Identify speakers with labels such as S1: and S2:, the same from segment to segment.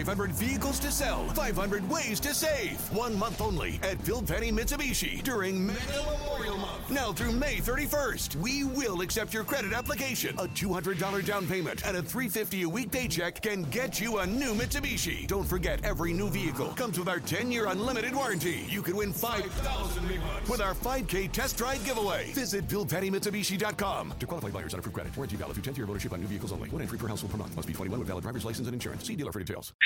S1: 500 vehicles to sell, 500 ways to save. One month only at Bill Penny Mitsubishi during Mega Memorial Month. Now through May 31st, we will accept your credit application. A $200 down payment and a 350 a week paycheck can get you a new Mitsubishi. Don't forget, every new vehicle comes with our 10-year unlimited warranty. You could win 5000 with our 5K test drive giveaway. Visit BillPennyMitsubishi.com. To qualify buyers on approved credit, warranty valid through 10th year of ownership on new vehicles only. One entry per household per month. Must be 21 with valid driver's license and insurance. See dealer for details.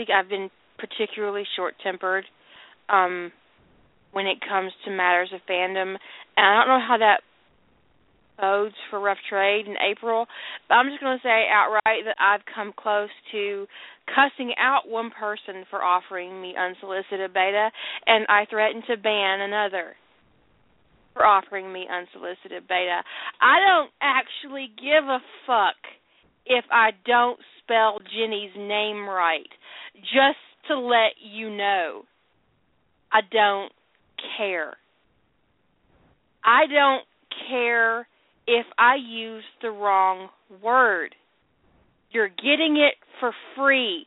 S2: Week I've been particularly short-tempered um, when it comes to matters of fandom, and I don't know how that bodes for rough trade in April, but I'm just going to say outright that I've come close to cussing out one person for offering me unsolicited beta, and I threatened to ban another for offering me unsolicited beta. I don't actually give a fuck if I don't spell Jenny's name right. Just to let you know, I don't care. I don't care if I use the wrong word. You're getting it for free.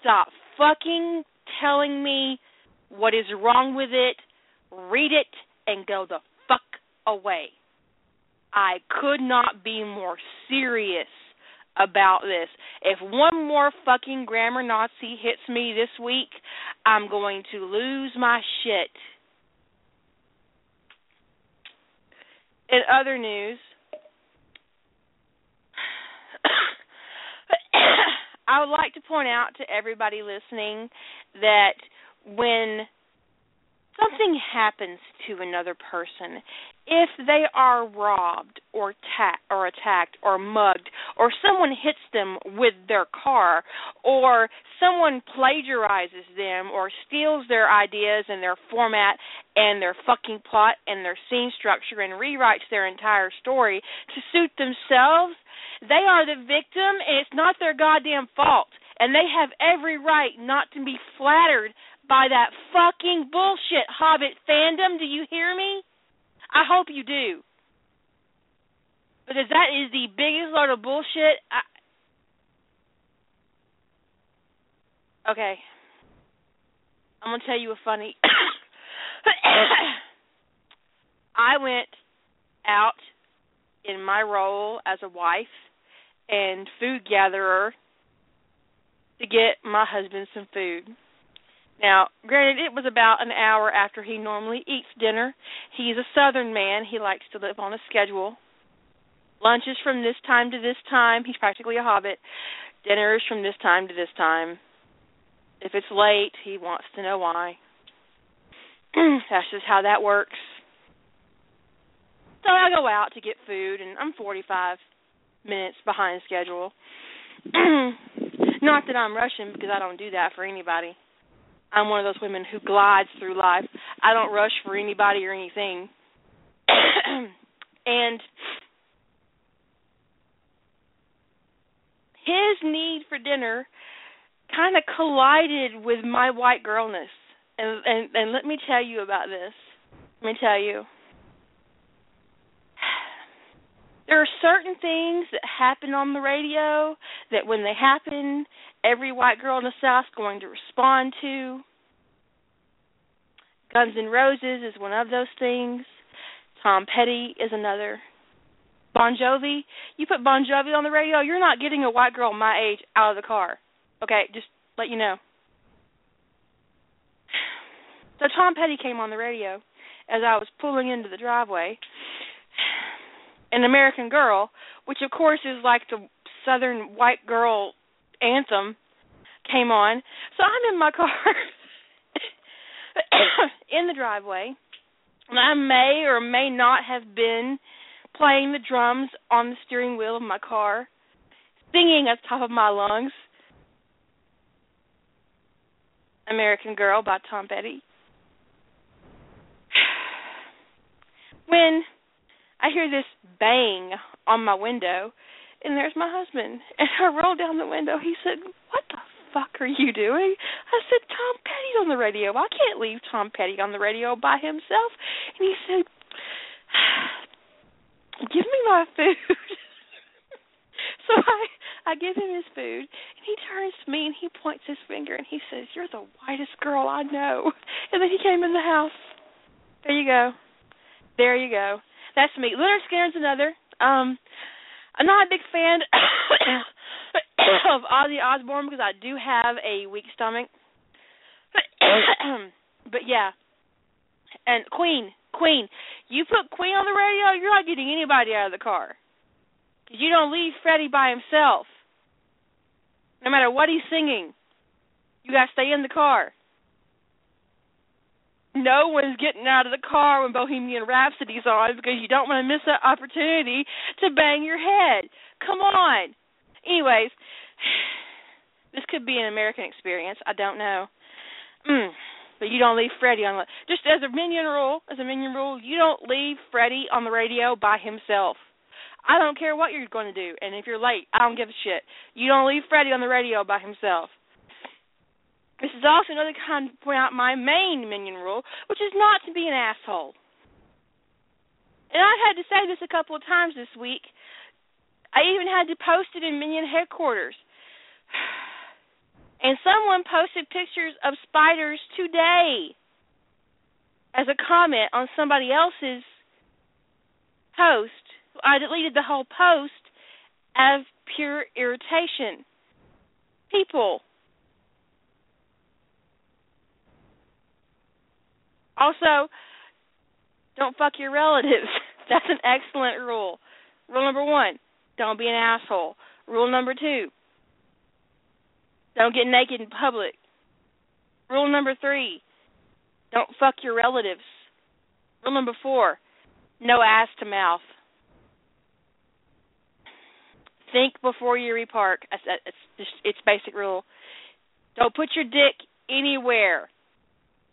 S2: Stop fucking telling me what is wrong with it. Read it and go the fuck away. I could not be more serious about this. If one more fucking grammar Nazi hits me this week, I'm going to lose my shit. In other news, I would like to point out to everybody listening that when something happens to another person, if they are robbed or ta- or attacked or mugged or someone hits them with their car or someone plagiarizes them or steals their ideas and their format and their fucking plot and their scene structure and rewrites their entire story to suit themselves, they are the victim and it's not their goddamn fault. And they have every right not to be flattered by that fucking bullshit Hobbit fandom. Do you hear me? I hope you do. Because that is the biggest load of bullshit. I... Okay. I'm going to tell you a funny. I went out in my role as a wife and food gatherer to get my husband some food. Now, granted, it was about an hour after he normally eats dinner. He's a southern man. He likes to live on a schedule. Lunch is from this time to this time. He's practically a hobbit. Dinner is from this time to this time. If it's late, he wants to know why. That's just how that works. So I go out to get food, and I'm 45 minutes behind schedule. Not that I'm rushing, because I don't do that for anybody. I'm one of those women who glides through life. I don't rush for anybody or anything. and his need for dinner kind of collided with my white girlness. And, and and let me tell you about this. Let me tell you. There are certain things that happen on the radio that when they happen, every white girl in the South going to respond to. Guns N' Roses is one of those things. Tom Petty is another. Bon Jovi, you put Bon Jovi on the radio, you're not getting a white girl my age out of the car. Okay, just let you know. So Tom Petty came on the radio as I was pulling into the driveway. An American Girl, which of course is like the southern white girl anthem, came on. So I'm in my car in the driveway And I may or may not have been playing the drums on the steering wheel of my car, singing at the top of my lungs. American Girl by Tom Petty. When I hear this bang on my window, and there's my husband, and I roll down the window. He said, "What the fuck are you doing?" I said, "Tom Petty's on the radio. I can't leave Tom Petty on the radio by himself." And he said, "Give me my food." so I I give him his food, and he turns to me and he points his finger and he says, "You're the whitest girl I know." And then he came in the house. There you go. There you go. That's me. Lynyrd Skynyrd's another. Um, I'm not a big fan of Ozzy Osbourne because I do have a weak stomach. but yeah, and Queen, Queen, you put Queen on the radio, you're not getting anybody out of the car. You don't leave Freddie by himself. No matter what he's singing, you gotta stay in the car. No one's getting out of the car when Bohemian Rhapsody's on because you don't want to miss that opportunity to bang your head. Come on. Anyways, this could be an American experience. I don't know. Mm. But you don't leave Freddie on just as a minion rule, as a minion rule, you don't leave Freddie on the radio by himself. I don't care what you're going to do, and if you're late, I don't give a shit. You don't leave Freddie on the radio by himself. This is also another kind of point out my main minion rule, which is not to be an asshole. And I've had to say this a couple of times this week. I even had to post it in Minion headquarters. And someone posted pictures of spiders today as a comment on somebody else's post. I deleted the whole post as pure irritation. People. Also, don't fuck your relatives. That's an excellent rule. Rule number one, don't be an asshole. Rule number two, don't get naked in public. Rule number three, don't fuck your relatives. Rule number four, no ass to mouth. Think before you repark. It's it's basic rule. Don't put your dick anywhere,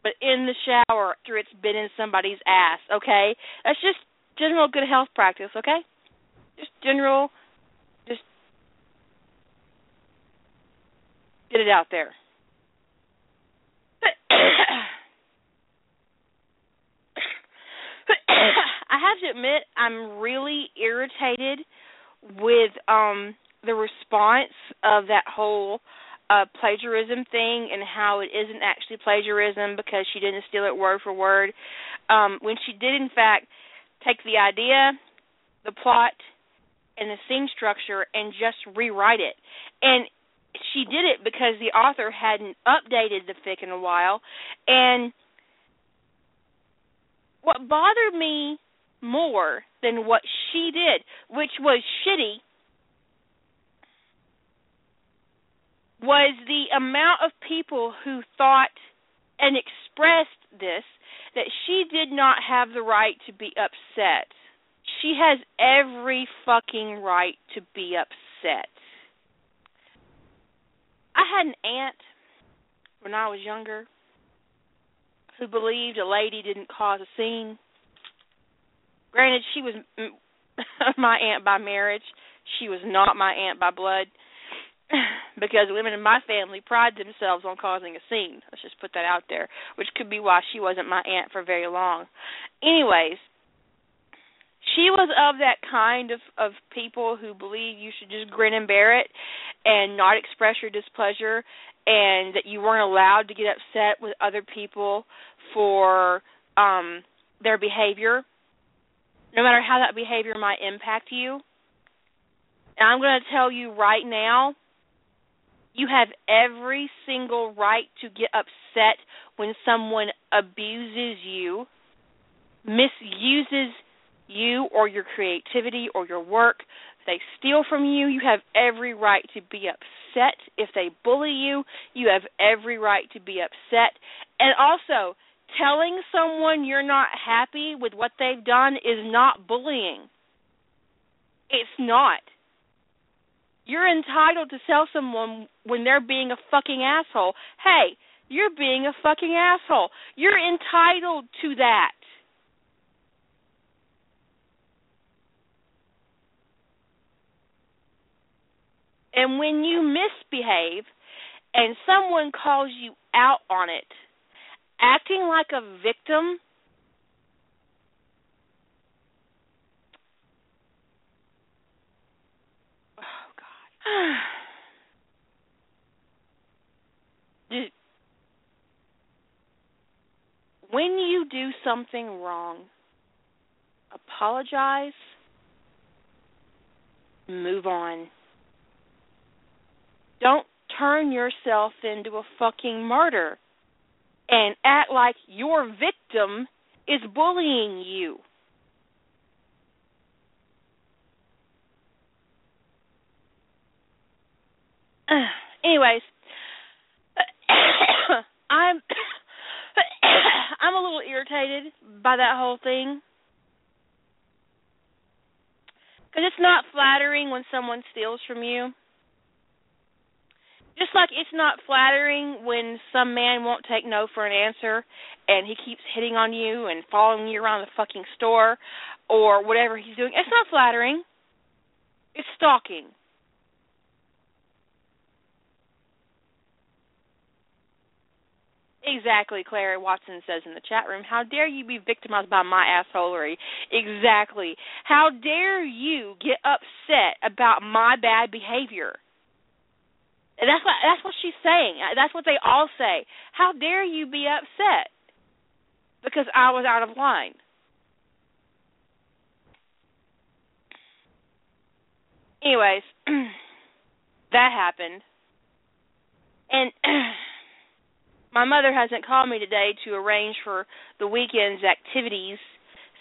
S2: but in the shower after it's been in somebody's ass. Okay, that's just general good health practice. Okay, just general just get it out there. I have to admit I'm really irritated with um the response of that whole uh plagiarism thing and how it isn't actually plagiarism because she didn't steal it word for word. Um when she did in fact take the idea, the plot and the scene structure and just rewrite it. And she did it because the author hadn't updated the fic in a while and what bothered me more than what she did which was shitty was the amount of people who thought and expressed this that she did not have the right to be upset she has every fucking right to be upset I had an aunt when I was younger who believed a lady didn't cause a scene. Granted, she was my aunt by marriage. She was not my aunt by blood because women in my family pride themselves on causing a scene. Let's just put that out there, which could be why she wasn't my aunt for very long. Anyways, she was of that kind of of people who believe you should just grin and bear it and not express your displeasure and that you weren't allowed to get upset with other people for um their behavior no matter how that behavior might impact you and i'm going to tell you right now you have every single right to get upset when someone abuses you misuses you or your creativity or your work. They steal from you, you have every right to be upset. If they bully you, you have every right to be upset. And also, telling someone you're not happy with what they've done is not bullying. It's not. You're entitled to tell someone when they're being a fucking asshole, hey, you're being a fucking asshole. You're entitled to that. And when you misbehave and someone calls you out on it, acting like a victim oh god when you do something wrong apologize move on don't turn yourself into a fucking martyr and act like your victim is bullying you. Anyways, I'm I'm a little irritated by that whole thing. Cuz it's not flattering when someone steals from you. Just like it's not flattering when some man won't take no for an answer and he keeps hitting on you and following you around the fucking store or whatever he's doing. It's not flattering. It's stalking. Exactly, Clary Watson says in the chat room. How dare you be victimized by my assholery? Exactly. How dare you get upset about my bad behavior? And that's what that's what she's saying. That's what they all say. How dare you be upset because I was out of line? Anyways, that happened. And my mother hasn't called me today to arrange for the weekend's activities.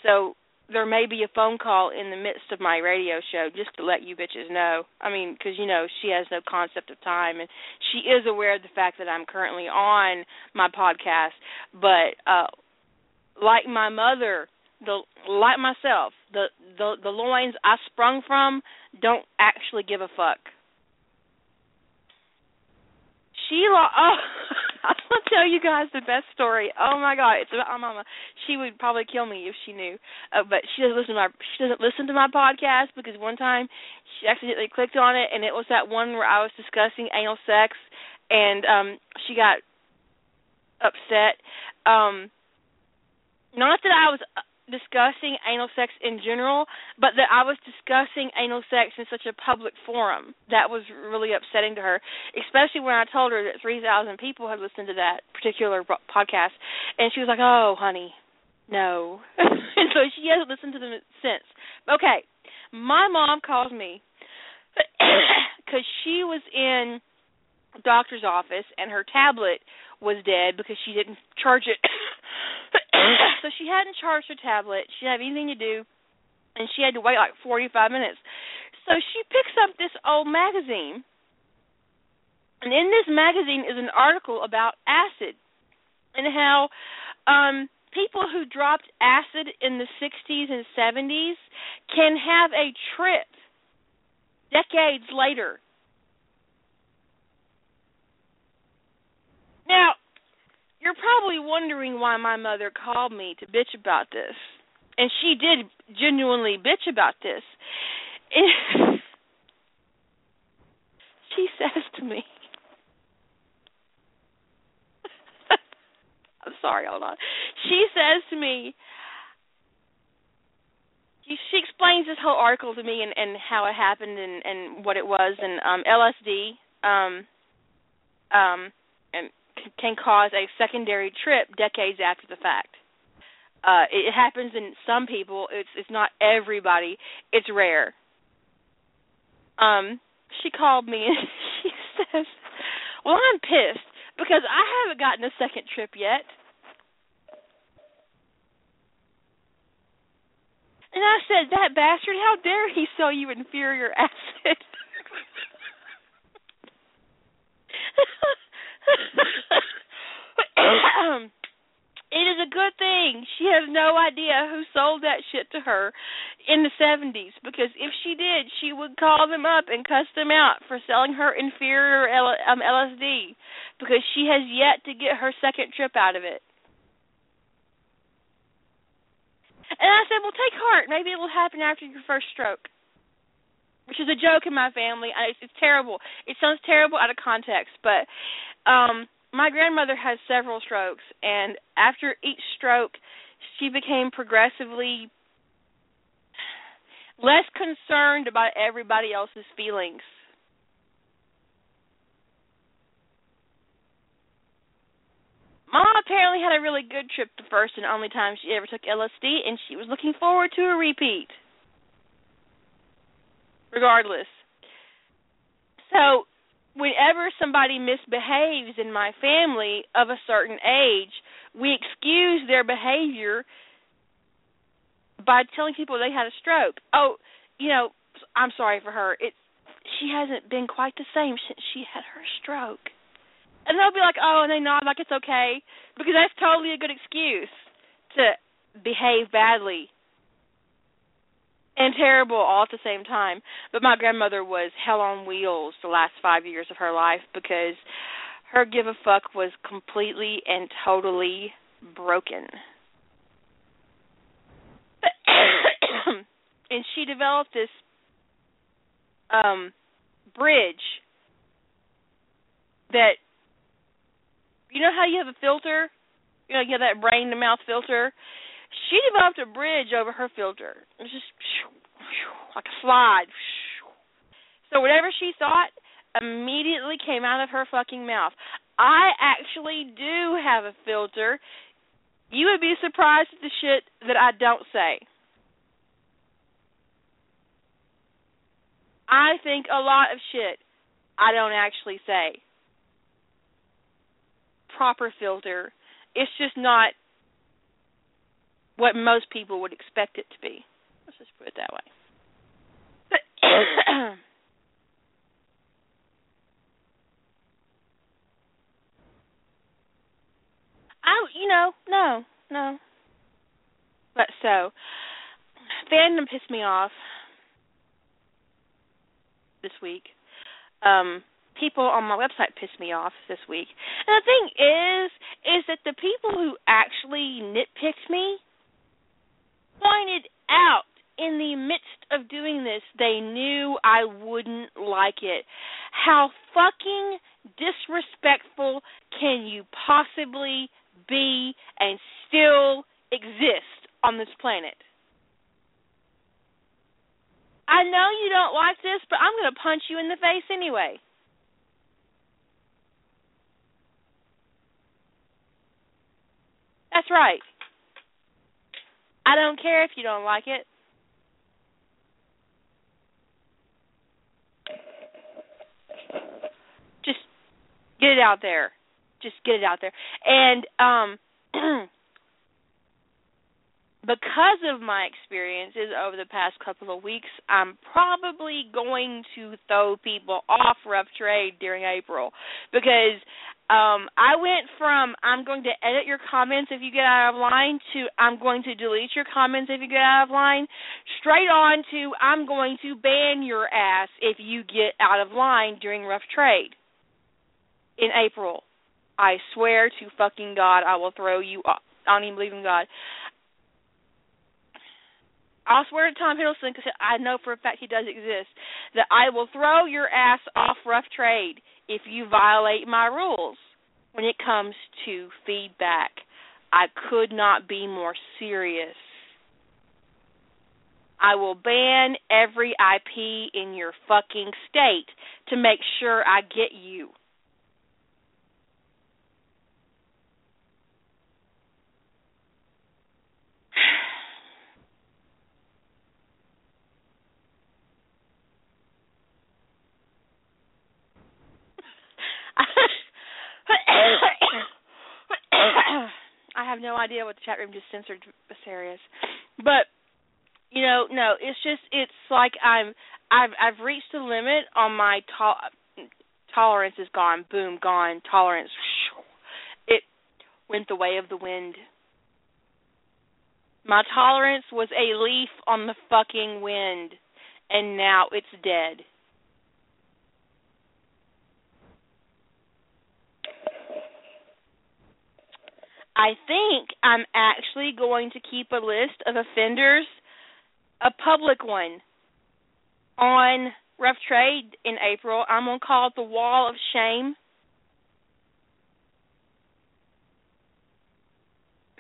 S2: So there may be a phone call in the midst of my radio show just to let you bitches know. I mean, because you know she has no concept of time, and she is aware of the fact that I'm currently on my podcast. But uh like my mother, the like myself, the the the loins I sprung from don't actually give a fuck. Sheila, oh. I'm gonna tell you guys the best story. Oh my god, it's about my mama. She would probably kill me if she knew, uh, but she doesn't listen to my she doesn't listen to my podcast because one time she accidentally clicked on it and it was that one where I was discussing anal sex and um she got upset. Um not that I was discussing anal sex in general, but that I was discussing anal sex in such a public forum. That was really upsetting to her, especially when I told her that 3,000 people had listened to that particular podcast. And she was like, oh, honey, no. and so she hasn't listened to them since. Okay, my mom calls me because she was in doctor's office and her tablet was dead because she didn't charge it so she hadn't charged her tablet. She didn't have anything to do, and she had to wait like 45 minutes. So she picks up this old magazine, and in this magazine is an article about acid and how um people who dropped acid in the 60s and 70s can have a trip decades later. Now, you're probably wondering why my mother called me to bitch about this. And she did genuinely bitch about this. she says to me, I'm sorry, hold on. She says to me, she, she explains this whole article to me and, and how it happened and, and what it was and um LSD um um and can cause a secondary trip decades after the fact. Uh, it happens in some people. It's it's not everybody. It's rare. Um, she called me and she says, "Well, I'm pissed because I haven't gotten a second trip yet." And I said, "That bastard! How dare he sell you inferior acid?" it is a good thing she has no idea who sold that shit to her in the 70s because if she did, she would call them up and cuss them out for selling her inferior L- um, LSD because she has yet to get her second trip out of it. And I said, "Well, take heart. Maybe it will happen after your first stroke." Which is a joke in my family. It's, it's terrible. It sounds terrible out of context, but um my grandmother has several strokes and after each stroke she became progressively less concerned about everybody else's feelings. Mom apparently had a really good trip the first and only time she ever took LSD, and she was looking forward to a repeat. Regardless. So, whenever somebody misbehaves in my family of a certain age, we excuse their behavior by telling people they had a stroke. Oh, you know, I'm sorry for her. It she hasn't been quite the same since she had her stroke. And they'll be like, "Oh," and they nod like it's okay because that's totally a good excuse to behave badly and terrible all at the same time. But my grandmother was hell on wheels the last five years of her life because her give a fuck was completely and totally broken. and she developed this um bridge that you know how you have a filter? You know, you have that brain to mouth filter she developed a bridge over her filter. It was just like a slide. So whatever she thought immediately came out of her fucking mouth. I actually do have a filter. You would be surprised at the shit that I don't say. I think a lot of shit I don't actually say. Proper filter. It's just not what most people would expect it to be. Let's just put it that way. I, you know, no, no. But so, fandom pissed me off this week. Um, people on my website pissed me off this week. And the thing is, is that the people who actually nitpicked me pointed out in the midst of doing this, they knew I wouldn't like it. How fucking disrespectful can you possibly be and still exist on this planet? I know you don't like this, but I'm going to punch you in the face anyway. That's right. I don't care if you don't like it. Just get it out there. Just get it out there. And um because of my experiences over the past couple of weeks, I'm probably going to throw people off rough trade during April because um I went from I'm going to edit your comments if you get out of line to I'm going to delete your comments if you get out of line straight on to I'm going to ban your ass if you get out of line during rough trade in April. I swear to fucking God I will throw you off. I don't even believe in God. I'll swear to Tom Hiddleston because I know for a fact he does exist that I will throw your ass off rough trade if you violate my rules when it comes to feedback. I could not be more serious. I will ban every IP in your fucking state to make sure I get you. I have no idea what the chat room just censored serious. But you know, no, it's just it's like I'm I've I've reached the limit on my to- tolerance is gone. Boom, gone. Tolerance. It went the way of the wind. My tolerance was a leaf on the fucking wind, and now it's dead. I think I'm actually going to keep a list of offenders, a public one, on Rough Trade in April. I'm going to call it the Wall of Shame.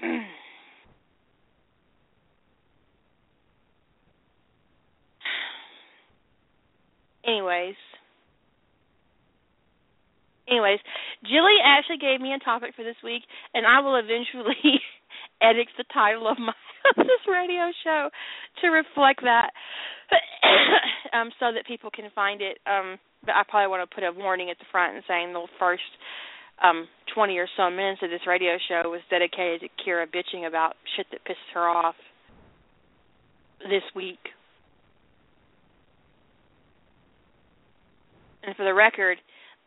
S2: Anyways. Anyways, Jilly actually gave me a topic for this week, and I will eventually edit the title of my this radio show to reflect that, um, so that people can find it. Um, but I probably want to put a warning at the front and saying the first um 20 or so minutes of this radio show was dedicated to Kira bitching about shit that pisses her off this week. And for the record,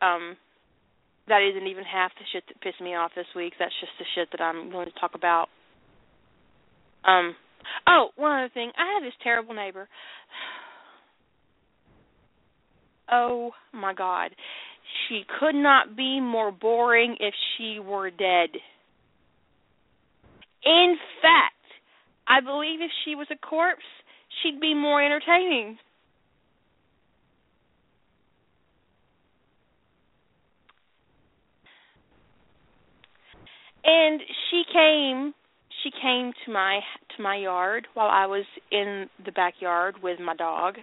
S2: um that isn't even half the shit that pissed me off this week. That's just the shit that I'm going to talk about. Um oh, one other thing. I have this terrible neighbor. Oh my god. She could not be more boring if she were dead. In fact, I believe if she was a corpse, she'd be more entertaining. And she came she came to my to my yard while I was in the backyard with my dog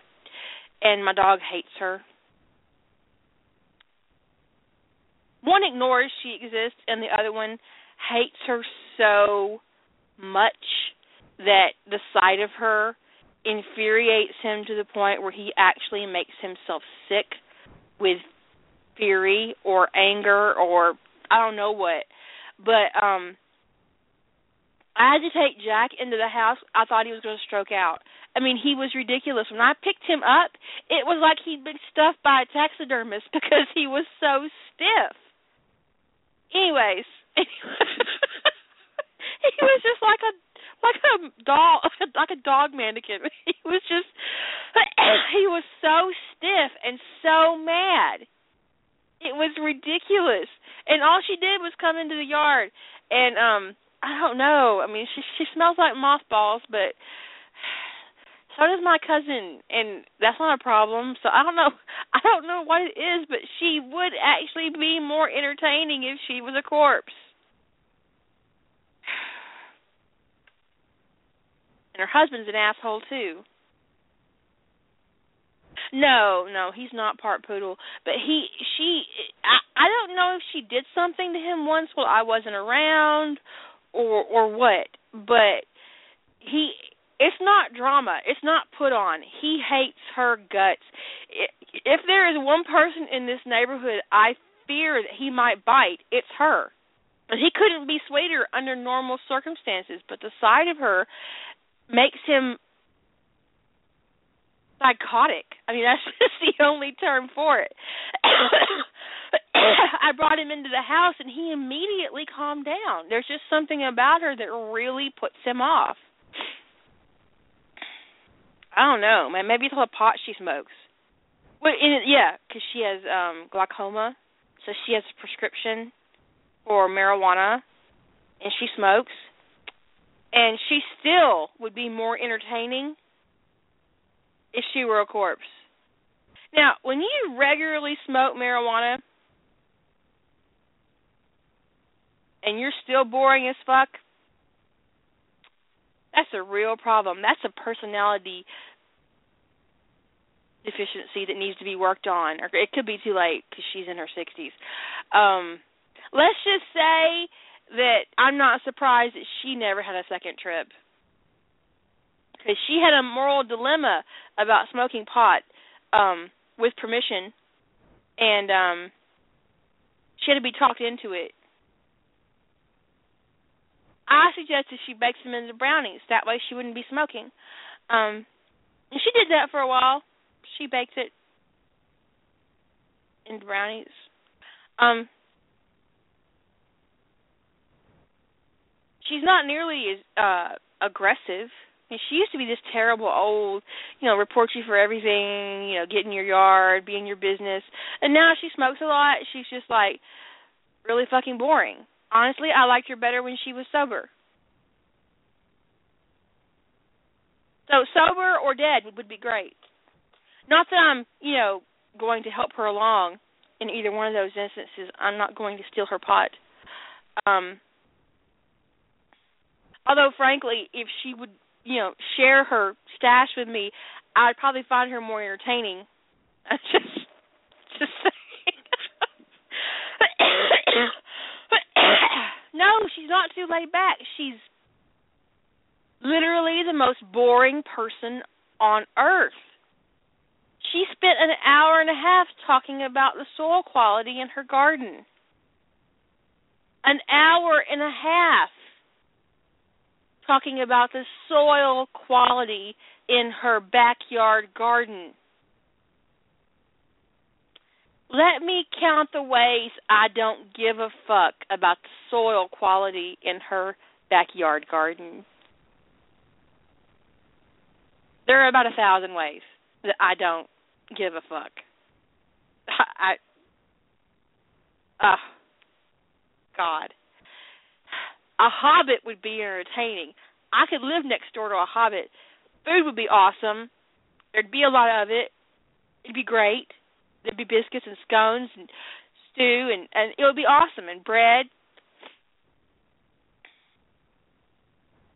S2: and my dog hates her one ignores she exists and the other one hates her so much that the sight of her infuriates him to the point where he actually makes himself sick with fury or anger or I don't know what. But um I had to take Jack into the house. I thought he was going to stroke out. I mean, he was ridiculous. When I picked him up, it was like he'd been stuffed by a taxidermist because he was so stiff. Anyways, he was just like a like a dog like a dog mannequin. He was just he was so stiff and so mad. It was ridiculous. And all she did was come into the yard and um I don't know. I mean, she she smells like mothballs, but so does my cousin, and that's not a problem. So I don't know. I don't know what it is, but she would actually be more entertaining if she was a corpse. And her husband's an asshole too. No, no, he's not part poodle. But he, she, I, I don't know if she did something to him once while I wasn't around, or or what. But he it's not drama. It's not put on. He hates her guts. If there is one person in this neighborhood I fear that he might bite, it's her. He couldn't be sweeter under normal circumstances, but the sight of her makes him psychotic. I mean, that's just the only term for it. I brought him into the house and he immediately calmed down. There's just something about her that really puts him off. I don't know, man. Maybe it's all the pot she smokes. Well, in, yeah, because she has um glaucoma, so she has a prescription for marijuana, and she smokes, and she still would be more entertaining if she were a corpse. Now, when you regularly smoke marijuana and you're still boring as fuck, that's a real problem. That's a personality deficiency that needs to be worked on, or it could be too late because she's in her 60s. Um, let's just say that I'm not surprised that she never had a second trip because she had a moral dilemma about smoking pot um, with permission, and um, she had to be talked into it. I suggested she bakes them into brownies. That way she wouldn't be smoking. Um, and she did that for a while. She baked it into brownies. Um, she's not nearly as uh aggressive. Mean, she used to be this terrible old, you know, report you for everything, you know, get in your yard, be in your business. And now she smokes a lot. She's just like really fucking boring. Honestly, I liked her better when she was sober. So sober or dead would be great. Not that I'm, you know, going to help her along in either one of those instances. I'm not going to steal her pot. Um although frankly, if she would, you know, share her stash with me, I'd probably find her more entertaining. just just saying. no, she's not too laid back. She's literally the most boring person on earth. She spent an hour and a half talking about the soil quality in her garden. An hour and a half talking about the soil quality in her backyard garden. Let me count the ways I don't give a fuck about the soil quality in her backyard garden. There are about a thousand ways that I don't give a fuck. I, ah, uh, God. A hobbit would be entertaining. I could live next door to a hobbit. Food would be awesome. There'd be a lot of it. It'd be great. There'd be biscuits and scones and stew and and it would be awesome and bread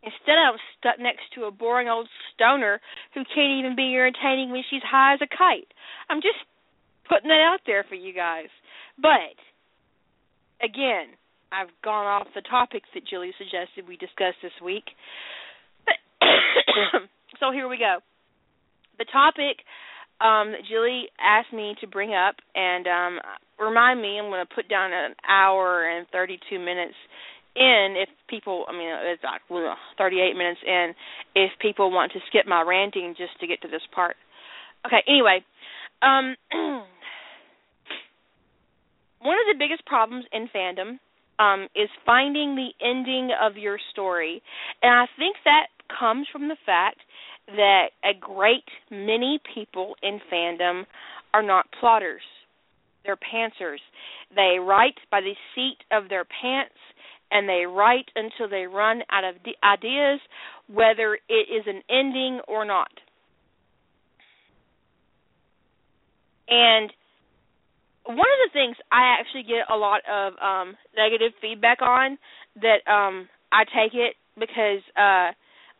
S2: Instead, I'm stuck next to a boring old stoner who can't even be entertaining when she's high as a kite. I'm just putting that out there for you guys. But again, I've gone off the topics that Julie suggested we discuss this week. so here we go. The topic um, that Julie asked me to bring up, and um, remind me, I'm going to put down an hour and 32 minutes in if people I mean it's like 38 minutes in if people want to skip my ranting just to get to this part. Okay, anyway, um one of the biggest problems in fandom um is finding the ending of your story. And I think that comes from the fact that a great many people in fandom are not plotters. They're pantsers. They write by the seat of their pants and they write until they run out of ideas, whether it is an ending or not. And one of the things I actually get a lot of um negative feedback on that um I take it because uh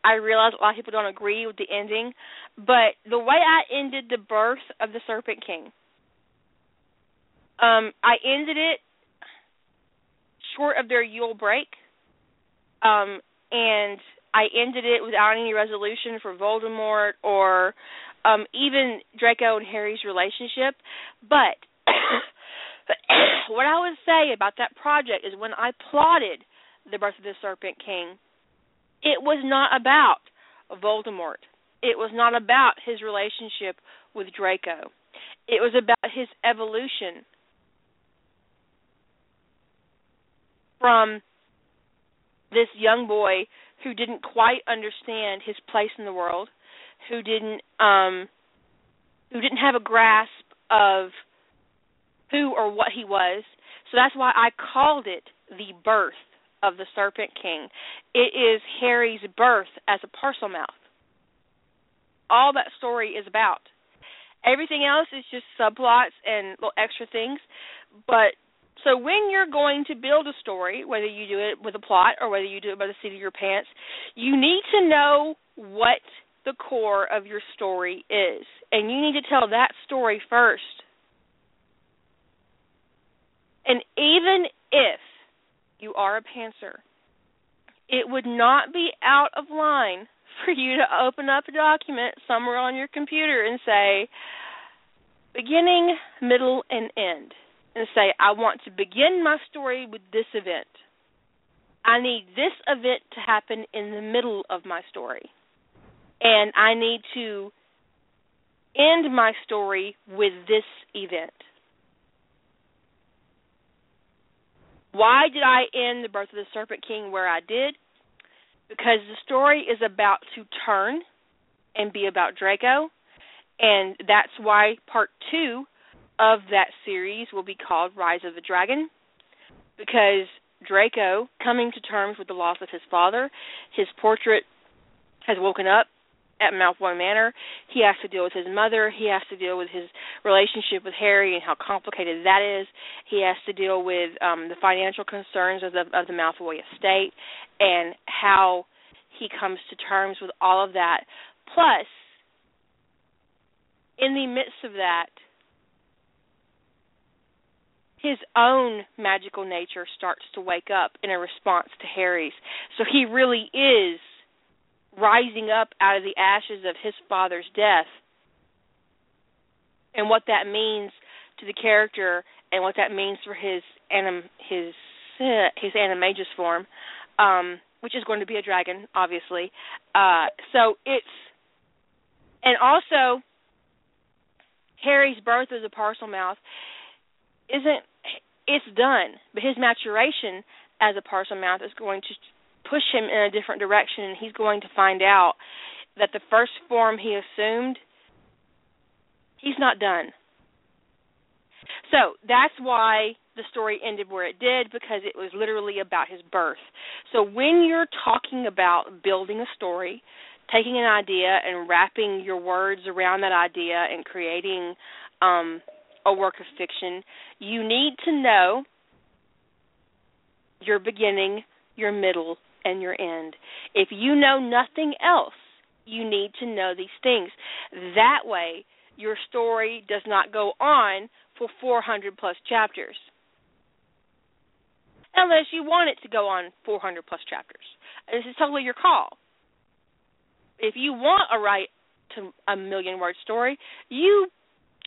S2: I realize a lot of people don't agree with the ending, but the way I ended the birth of the Serpent King, um, I ended it short of their Yule break, um, and I ended it without any resolution for Voldemort or um, even Draco and Harry's relationship. But what I would say about that project is when I plotted the birth of the Serpent King, it was not about Voldemort. It was not about his relationship with Draco. It was about his evolution from this young boy who didn't quite understand his place in the world, who didn't um who didn't have a grasp of who or what he was. So that's why I called it the birth of the Serpent King. It is Harry's birth as a Parselmouth. All that story is about. Everything else is just subplots and little extra things, but so when you're going to build a story, whether you do it with a plot or whether you do it by the seat of your pants, you need to know what the core of your story is. And you need to tell that story first. And even if you are a pantser, it would not be out of line for you to open up a document somewhere on your computer and say beginning, middle, and end and say, I want to begin my story with this event. I need this event to happen in the middle of my story. And I need to end my story with this event. Why did I end The Birth of the Serpent King where I did? because the story is about to turn and be about Draco, and that's why part two of that series will be called Rise of the Dragon, because Draco, coming to terms with the loss of his father, his portrait has woken up at Malfoy Manor. He has to deal with his mother. He has to deal with his relationship with Harry and how complicated that is. He has to deal with um the financial concerns of the of the Malfoy estate and how he comes to terms with all of that. Plus, in the midst of that, his own magical nature starts to wake up in a response to Harry's. So he really is rising up out of the ashes of his father's death. And what that means to the character and what that means for his anim his his animagus form um which is going to be a dragon obviously. Uh so it's and also Harry's birth as a Parselmouth isn't it's done, but his maturation as a Parselmouth is going to push him in a different direction, and he's going to find out that the first form he assumed, he's not done. So that's why the story ended where it did because it was literally about his birth. So when you're talking about building a story, taking an idea and wrapping your words around that idea and creating um a work of fiction, you need to know your beginning, your middle, and your end. If you know nothing else, you need to know these things. That way, your story does not go on for 400 plus chapters. Unless you want it to go on 400 plus chapters. This is totally your call. If you want to write to a million word story, you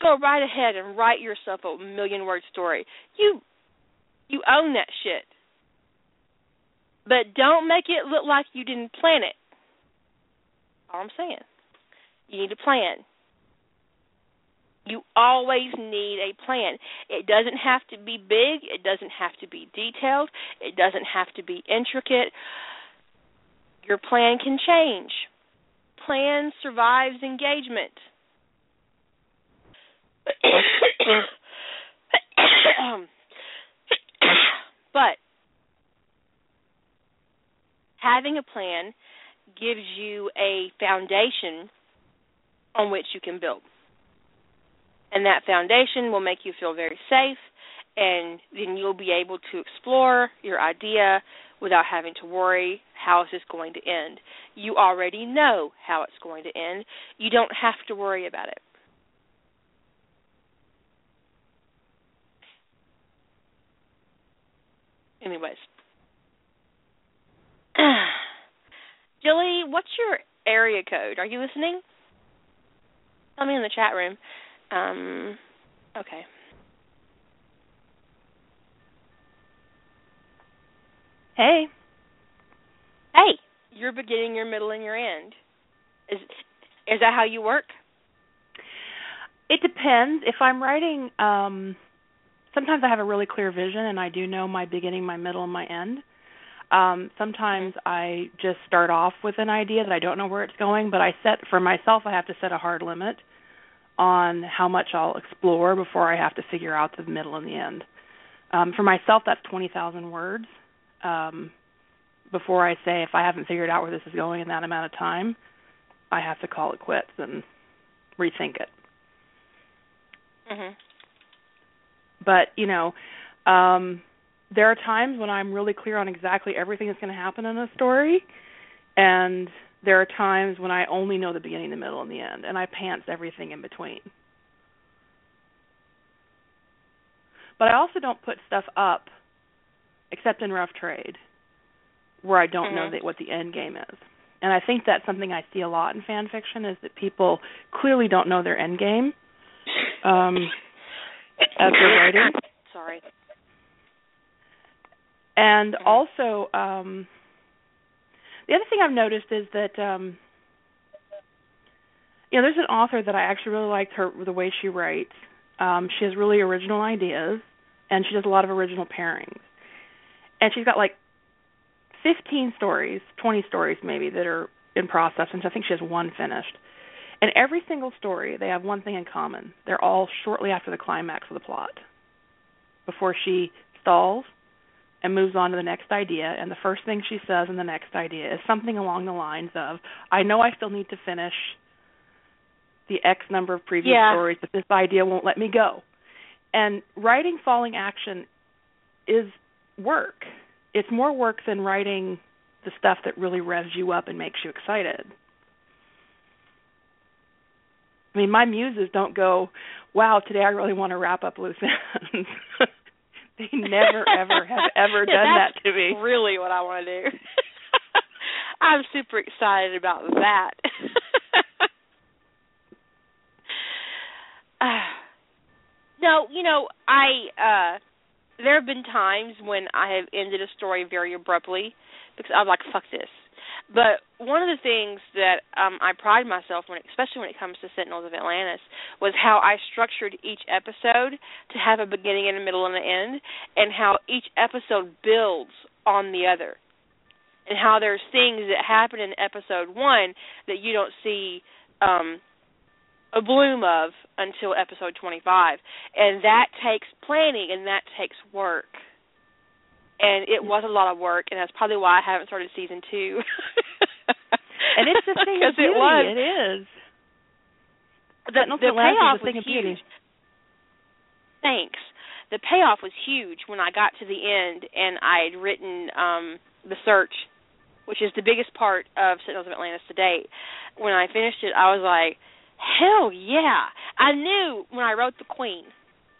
S2: go right ahead and write yourself a million word story. You you own that shit. But don't make it look like you didn't plan it. All I'm saying. You need a plan. You always need a plan. It doesn't have to be big, it doesn't have to be detailed, it doesn't have to be intricate. Your plan can change. Plan survives engagement. but having a plan gives you a foundation on which you can build. And that foundation will make you feel very safe, and then you'll be able to explore your idea without having to worry how is this going to end. You already know how it's going to end. You don't have to worry about it. Anyways. Jilly, what's your area code? Are you listening? Tell me in the chat room. Um, okay. Hey. Hey. you're beginning, your middle, and your end. Is is that how you work?
S3: It depends. If I'm writing um sometimes I have a really clear vision and I do know my beginning, my middle, and my end. Um, sometimes I just start off with an idea that I don't know where it's going, but I set for myself I have to set a hard limit on how much I'll explore before I have to figure out the middle and the end. Um, for myself, that's twenty thousand words. Um, before I say if I haven't figured out where this is going in that amount of time, I have to call it quits and rethink it.
S2: Mhm.
S3: But you know, um, there are times when I'm really clear on exactly everything that's going to happen in a story, and there are times when I only know the beginning, the middle, and the end, and I pants everything in between. But I also don't put stuff up, except in rough trade, where I don't
S2: mm-hmm.
S3: know that, what the end game is. And I think that's something I see a lot in fan fiction is that people clearly don't know their end game um, as they're writing.
S2: Sorry.
S3: And also, um, the other thing I've noticed is that um, you know, there's an author that I actually really liked her the way she writes. Um, she has really original ideas, and she does a lot of original pairings. And she's got like 15 stories, 20 stories maybe that are in process, and I think she has one finished. And every single story, they have one thing in common. They're all shortly after the climax of the plot. Before she stalls and moves on to the next idea, and the first thing she says in the next idea is something along the lines of, I know I still need to finish the X number of previous
S2: Yeah.
S3: stories, but this idea won't let me go. And writing falling action is work. It's more work than writing the stuff that really revs you up and makes you excited. I mean, my muses don't go, "Wow, today I really want to wrap up loose ends." they never, ever have ever
S2: Yeah,
S3: done that to me.
S2: That's really, what I want to do. I'm super excited about that. uh, no, you know, I uh there have been times when I have ended a story very abruptly because I'm like, fuck this. But one of the things that um I pride myself when especially when it comes to Sentinels of Atlantis was how I structured each episode to have a beginning and a middle and an end and how each episode builds on the other. And how there's things that happen in episode 1 that you don't see um a bloom of until episode 25 and that takes planning and that takes work and it was a lot of work and that's probably why I haven't started season 2
S3: And it's the thing of
S2: because it
S3: beauty.
S2: was.
S3: It is.
S2: the, the
S3: is
S2: payoff was huge. Thanks. The payoff was huge when I got to the end and I had written um the search which is the biggest part of Sentinels of Atlantis to date. When I finished it I was like hell yeah. I knew when I wrote the queen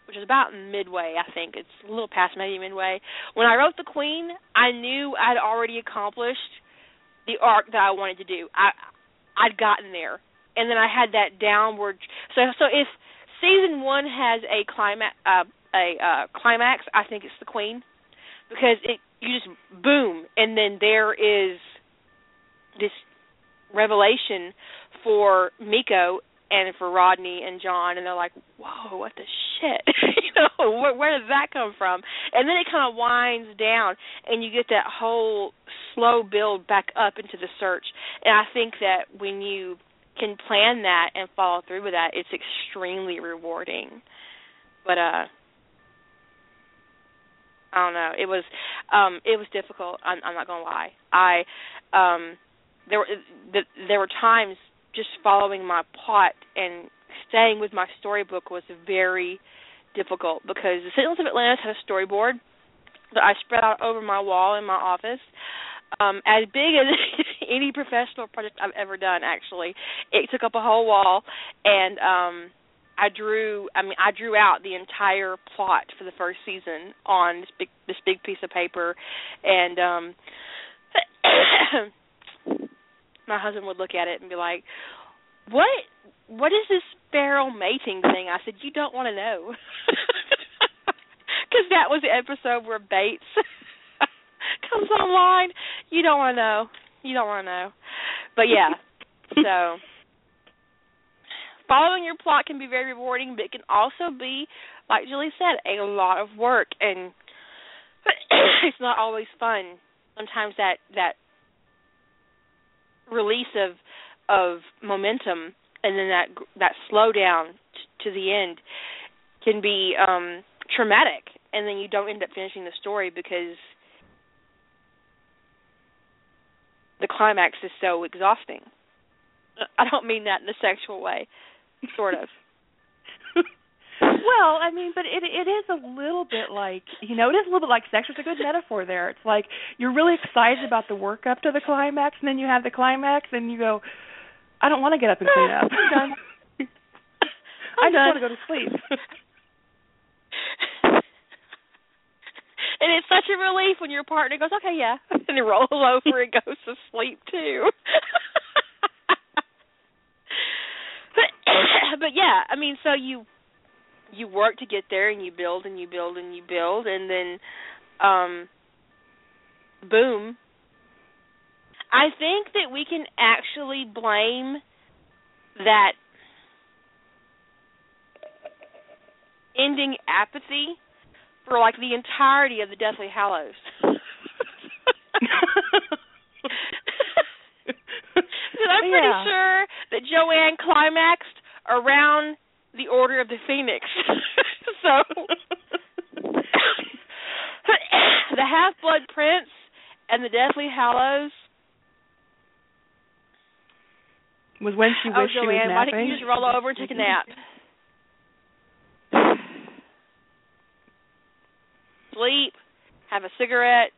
S2: which is about midway, I think. It's a little past maybe midway. When I wrote the Queen, I knew I'd already accomplished the arc that I wanted to do. I I'd gotten there, and then I had that downward. So so if season one has a climax, uh, a uh, climax, I think it's the Queen, because it you just boom, and then there is this revelation for Miko and for Rodney and John, and they're like, "Whoa, what the shit?" you know, where, where did that come from? And then it kind of winds down, and you get that whole slow build back up into the search. And I think that when you can plan that and follow through with that, it's extremely rewarding. But uh I don't know. It was um it was difficult. I'm I'm not going to lie. I um there were the, there were times just following my plot and staying with my storybook was very difficult because the Sentinels of Atlantis had a storyboard that I spread out over my wall in my office. Um, as big as any professional project I've ever done actually. It took up a whole wall and um I drew I mean I drew out the entire plot for the first season on this big this big piece of paper and um my husband would look at it and be like, "What? What is this feral mating thing?" I said, "You don't want to know," because that was the episode where Bates comes online. You don't want to know. You don't want to know. But yeah, so following your plot can be very rewarding, but it can also be, like Julie said, a lot of work, and it's not always fun. Sometimes that that release of of momentum and then that that slowdown t- to the end can be um traumatic and then you don't end up finishing the story because the climax is so exhausting. I don't mean that in a sexual way, sort of.
S3: well, I mean, but it it is a little bit like you know, it is a little bit like sex. It's a good metaphor there. It's like you're really excited about the work up to the climax, and then you have the climax, and you go, I don't want to get up and clean up.
S2: I'm done.
S3: I
S2: I'm
S3: just want to go to sleep.
S2: and it's such a relief when your partner goes, "Okay, yeah," and he rolls over and goes to sleep too. but but yeah, I mean, so you you work to get there, and you build and you build and you build, and then um boom. I think that we can actually blame that ending apathy for like the entirety of the Deathly Hallows. I'm pretty
S3: Yeah.
S2: sure that Joanne climaxed around the Order of the Phoenix. so the Half Blood Prince and the Deathly Hallows.
S3: was when she
S2: oh,
S3: wished she was
S2: Joanne, why
S3: napping.
S2: didn't you just roll over and take a nap? Sleep, have a cigarette,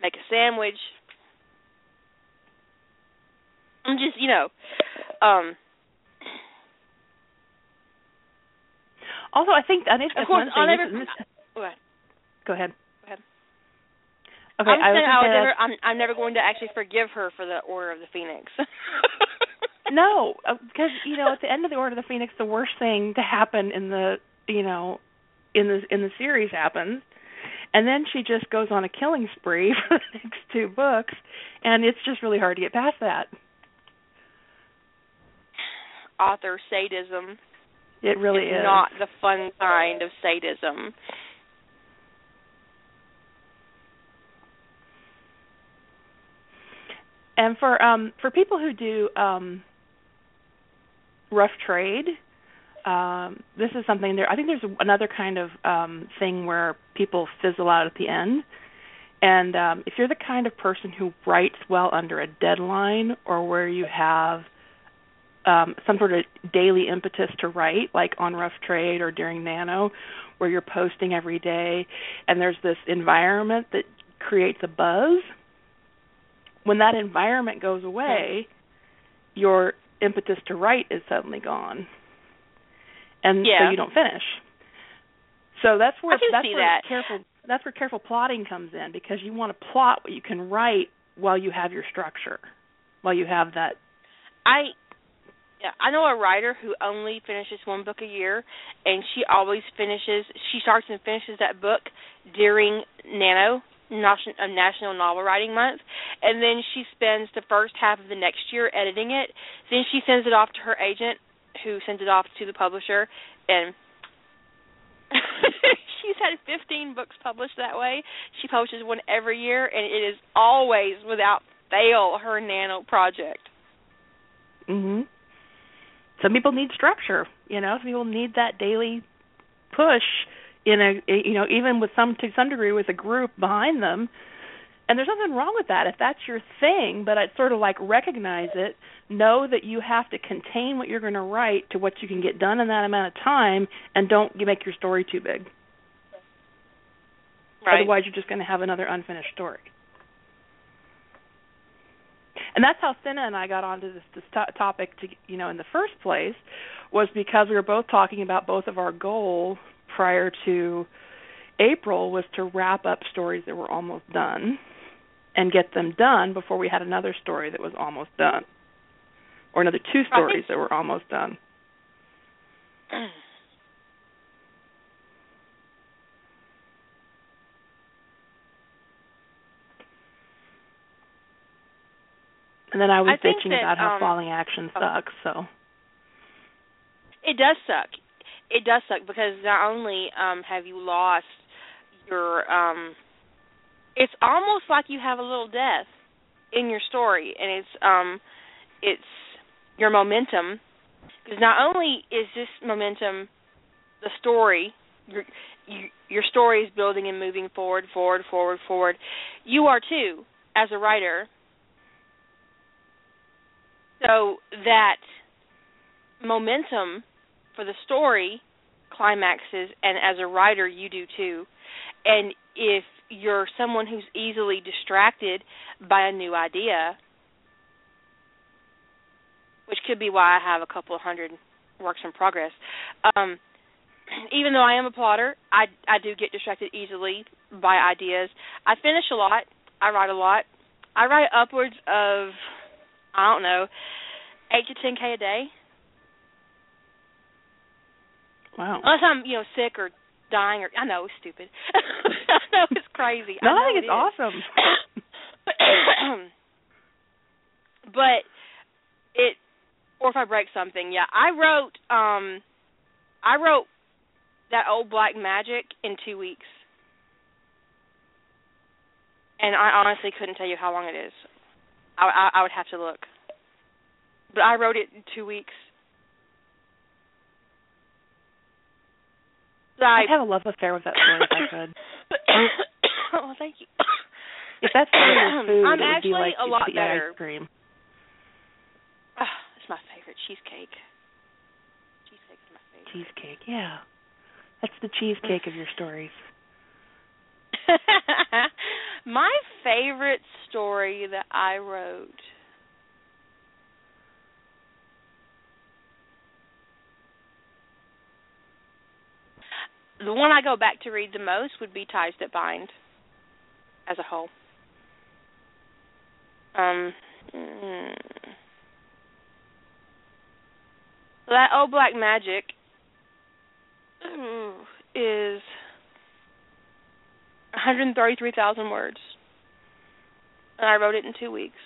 S2: make a sandwich. I'm just, you know, um,
S3: Also, I think I think
S2: Of
S3: that's
S2: course,
S3: one
S2: I'll
S3: thing.
S2: never-
S3: this- go ahead.
S2: Go ahead.
S3: Okay,
S2: I'm
S3: I was
S2: I never, I'm, I'm never going to actually forgive her for the Order of the Phoenix.
S3: No, uh, because you know, at the end of the Order of the Phoenix, the worst thing to happen in the you know in the in the series happens, and then she just goes on a killing spree for the next two books, and it's just really hard to get past that.
S2: Author sadism
S3: It really
S2: is not the fun kind of sadism.
S3: And for um for people who do um rough trade, um this is something there I think there's another kind of um thing where people fizzle out at the end. And um if you're the kind of person who writes well under a deadline or where you have um some sort of daily impetus to write like on rough trade or during nano where you're posting every day and there's this environment that creates a buzz when that environment goes away, your impetus to write is suddenly gone, and
S2: Yeah.
S3: so you don't finish. So that's where that's where
S2: that.
S3: careful that's where careful plotting comes in because you want to plot what you can write while you have your structure, while you have that.
S2: I I know a writer who only finishes one book a year, and she always finishes. She starts and finishes that book during Nano National, Novel Writing Month, and then she spends the first half of the next year editing it. Then she sends it off to her agent, who sends it off to the publisher, and she's had 15 books published that way. She publishes one every year, and it is always without fail her Nano project.
S3: Mhm. Some people need structure, you know. Some people need that daily push in a you know even with some to some degree with a group behind them. And there's nothing wrong with that if that's your thing, but I'd sort of like recognize it, know that you have to contain what you're going to write to what you can get done in that amount of time and don't make your story too big.
S2: Right.
S3: Otherwise, you're just going to have another unfinished story. And that's how Cinna and I got onto this, this to- topic, to, you know, in the first place, was because we were both talking about both of our goals prior to April was to wrap up stories that were almost done and get them done before we had another story that was almost done, or another two stories
S2: Right.
S3: that were almost done. And then I was
S2: I
S3: bitching
S2: that,
S3: about how
S2: um,
S3: falling action
S2: oh.
S3: sucks. So
S2: It does suck. It does suck because not only um have you lost your um it's almost like you have a little death in your story and it's um it's your momentum because not only is this momentum the story your you, your story is building and moving forward forward forward forward you are too as a writer so that momentum for the story climaxes and as a writer you do too. And if you're someone who's easily distracted by a new idea which could be why I have a couple of hundred works in progress um even though I am a plotter I I do get distracted easily by ideas. I finish a lot. I write a lot. I write upwards of I don't know 8 to 10k a day
S3: wow.
S2: Unless I'm, you know, sick or dying or I know it's stupid. I know it's crazy.
S3: No, I,
S2: know
S3: think it's
S2: is.
S3: awesome.
S2: but it or if I break something, yeah. I wrote um I wrote that old black magic in two weeks. and I honestly couldn't tell you how long it is. I, I, I would have to look. But I wrote it in two weeks.
S3: I'd have a love affair with that story if I could.
S2: oh, thank you.
S3: If that's story was food,
S2: I'm
S3: it would be like
S2: a lot better.
S3: ice cream.
S2: Oh, it's my favorite cheesecake. Cheesecake is my favorite.
S3: Cheesecake, yeah. That's the cheesecake of your stories.
S2: my favorite story that I wrote. The one I go back to read the most would be Ties That Bind as a whole. Um mm, that old black magic is 133,000 words. And I wrote it in 2 weeks.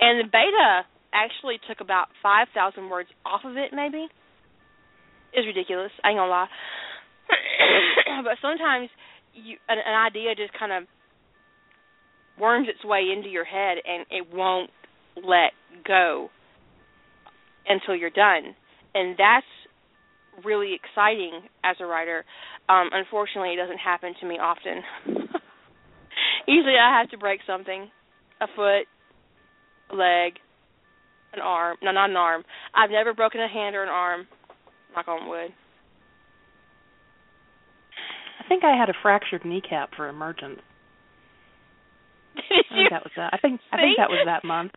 S2: And the beta actually took about 5,000 words off of it maybe. It's ridiculous. I ain't to lie. but sometimes you an, an idea just kind of worms its way into your head and it won't let go until you're done. And that's really exciting as a writer. Um, unfortunately, it doesn't happen to me often. Usually, I have to break something a foot, a leg, an arm. No, not an arm. I've never broken a hand or an arm. Knock on wood.
S3: I think I had a fractured kneecap for emergence. I think that was that. I think I think that was that month.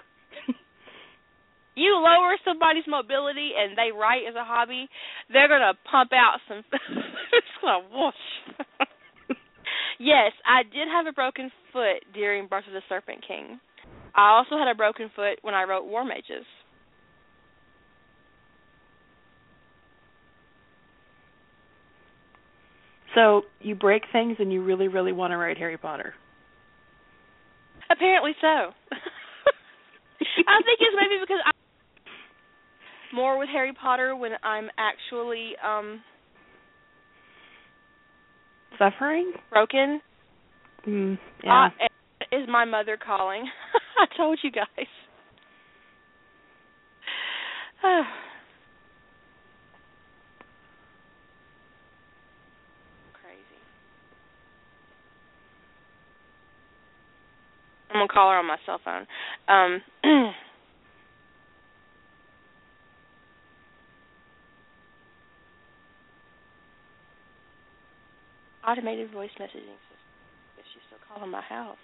S2: You lower somebody's mobility and they write as a hobby, they're gonna pump out some. it's gonna whoosh. yes, I did have a broken foot during Birth of the Serpent King. I also had a broken foot when I wrote War Mages.
S3: So you break things and you really, really want to write Harry Potter.
S2: Apparently so. I think it's maybe because I'm more with Harry Potter when I'm actually um
S3: Suffering?
S2: broken.
S3: Mm, yeah.
S2: Uh, is my mother calling? I told you guys. Crazy. I'm gonna call her on my cell phone. Um Automated voice messaging system. Guess she's still calling my house.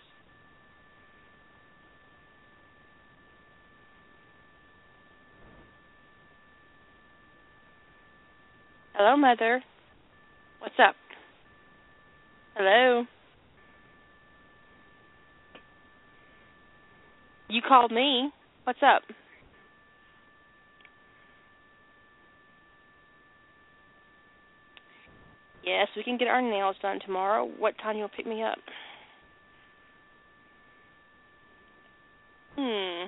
S2: Hello, mother. What's up? Hello. You called me. What's up? Yes, we can get our nails done tomorrow. What time you'll pick me up? Hmm.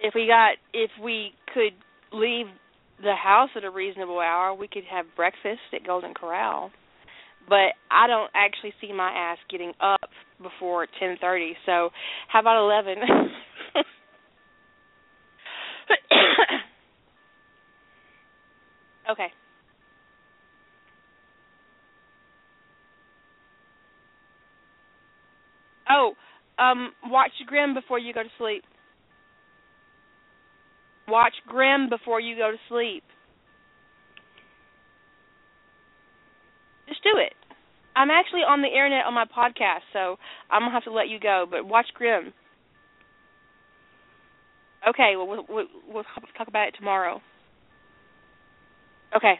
S2: If we got if we could leave the house at a reasonable hour, we could have breakfast at Golden Corral. But I don't actually see my ass getting up before 10:30. So, how about 11? okay. Oh, um, watch Grimm before you go to sleep. Watch Grimm before you go to sleep. Just do it. I'm actually on the internet on my podcast, so I'm gonna have to let you go. But watch Grimm. Okay, well we'll, we'll, we'll talk about it tomorrow. Okay.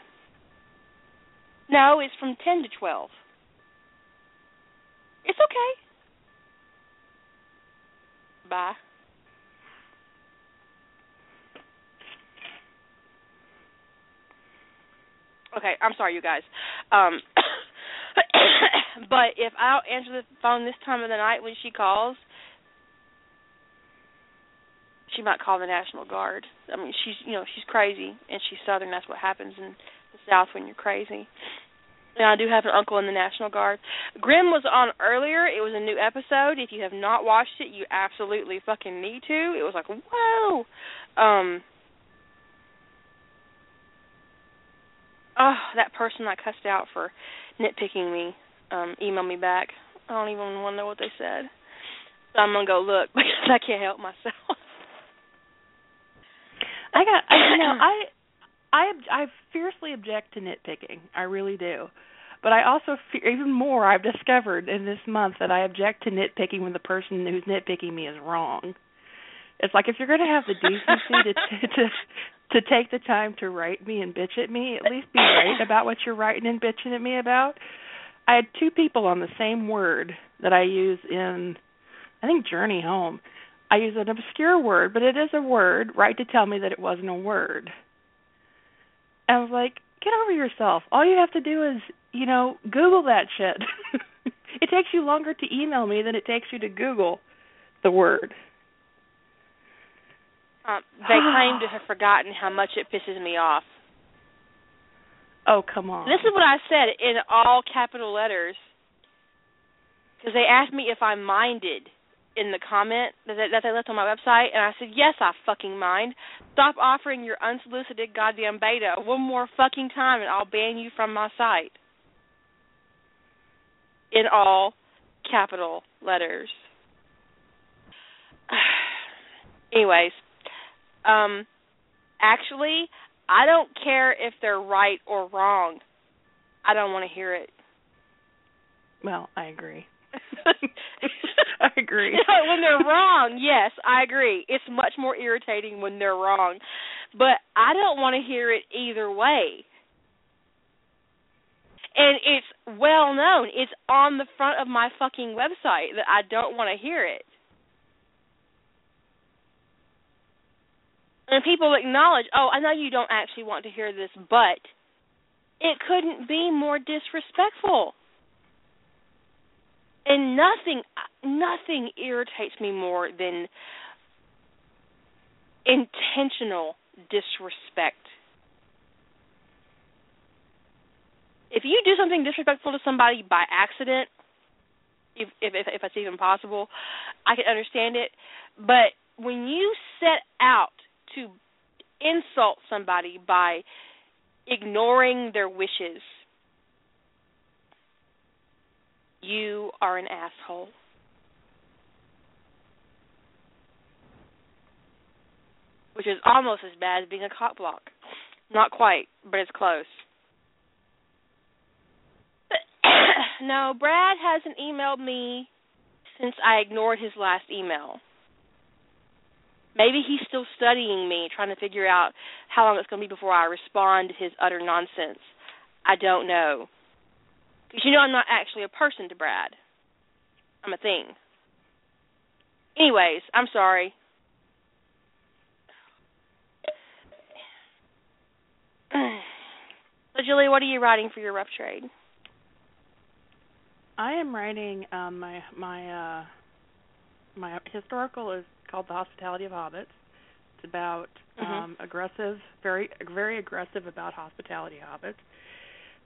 S2: No, it's from ten to twelve. It's okay. Bye. Okay, I'm sorry, you guys. Um, but if I don't answer the phone this time of the night when she calls, she might call the National Guard. I mean, she's you know she's crazy and she's Southern. That's what happens in the South when you're crazy. And I do have an uncle in the National Guard. Grimm was on earlier. It was a new episode. If you have not watched it, you absolutely fucking need to. It was like, whoa. Um Oh, that person I cussed out for nitpicking me, um, emailed me back. I don't even want to know what they said. So I'm gonna go look because I can't help myself.
S3: I got I you know I I I fiercely object to nitpicking. I really do. But I also fear, even more I've discovered in this month that I object to nitpicking when the person who's nitpicking me is wrong. It's like if you're going to have the decency to, to to take the time to write me and bitch at me, at least be right about what you're writing and bitching at me about. I had two people on the same word that I use in I think journey home. I use an obscure word, but it is a word, right to tell me that it wasn't a word. I was like, get over yourself. All you have to do is, you know, Google that shit. it takes you longer to email me than it takes you to Google the word.
S2: Um, they claim to have forgotten how much it pisses me off.
S3: Oh, come on.
S2: This is what I said in all capital letters. Because they asked me if I minded in the comment that that they left on my website, and I said, yes, I fucking mind. Stop offering your unsolicited goddamn beta one more fucking time, and I'll ban you from my site. In all capital letters. Anyways, um, actually, I don't care if they're right or wrong. I don't want to hear it.
S3: Well, I agree. I agree.
S2: when they're wrong, yes, I agree. It's much more irritating when they're wrong. But I don't want to hear it either way. And it's well known. It's on the front of my fucking website that I don't want to hear it. And people acknowledge, oh, I know you don't actually want to hear this, but it couldn't be more disrespectful. And nothing nothing irritates me more than intentional disrespect. If you do something disrespectful to somebody by accident, if if if, if it's even possible, I can understand it. But when you set out to insult somebody by ignoring their wishes, you are an asshole. Which is almost as bad as being a cop block. Not quite, but it's close. no, Brad hasn't emailed me since I ignored his last email. Maybe he's still studying me, trying to figure out how long it's going to be before I respond to his utter nonsense. I don't know. Because you know I'm not actually a person to Brad. I'm a thing. Anyways, I'm sorry. so Julie, what are you writing for your rough trade?
S3: I am writing um my my uh my historical is called The Hospitality of Hobbits. It's about
S2: Mhm.
S3: um aggressive, very very aggressive about hospitality hobbits.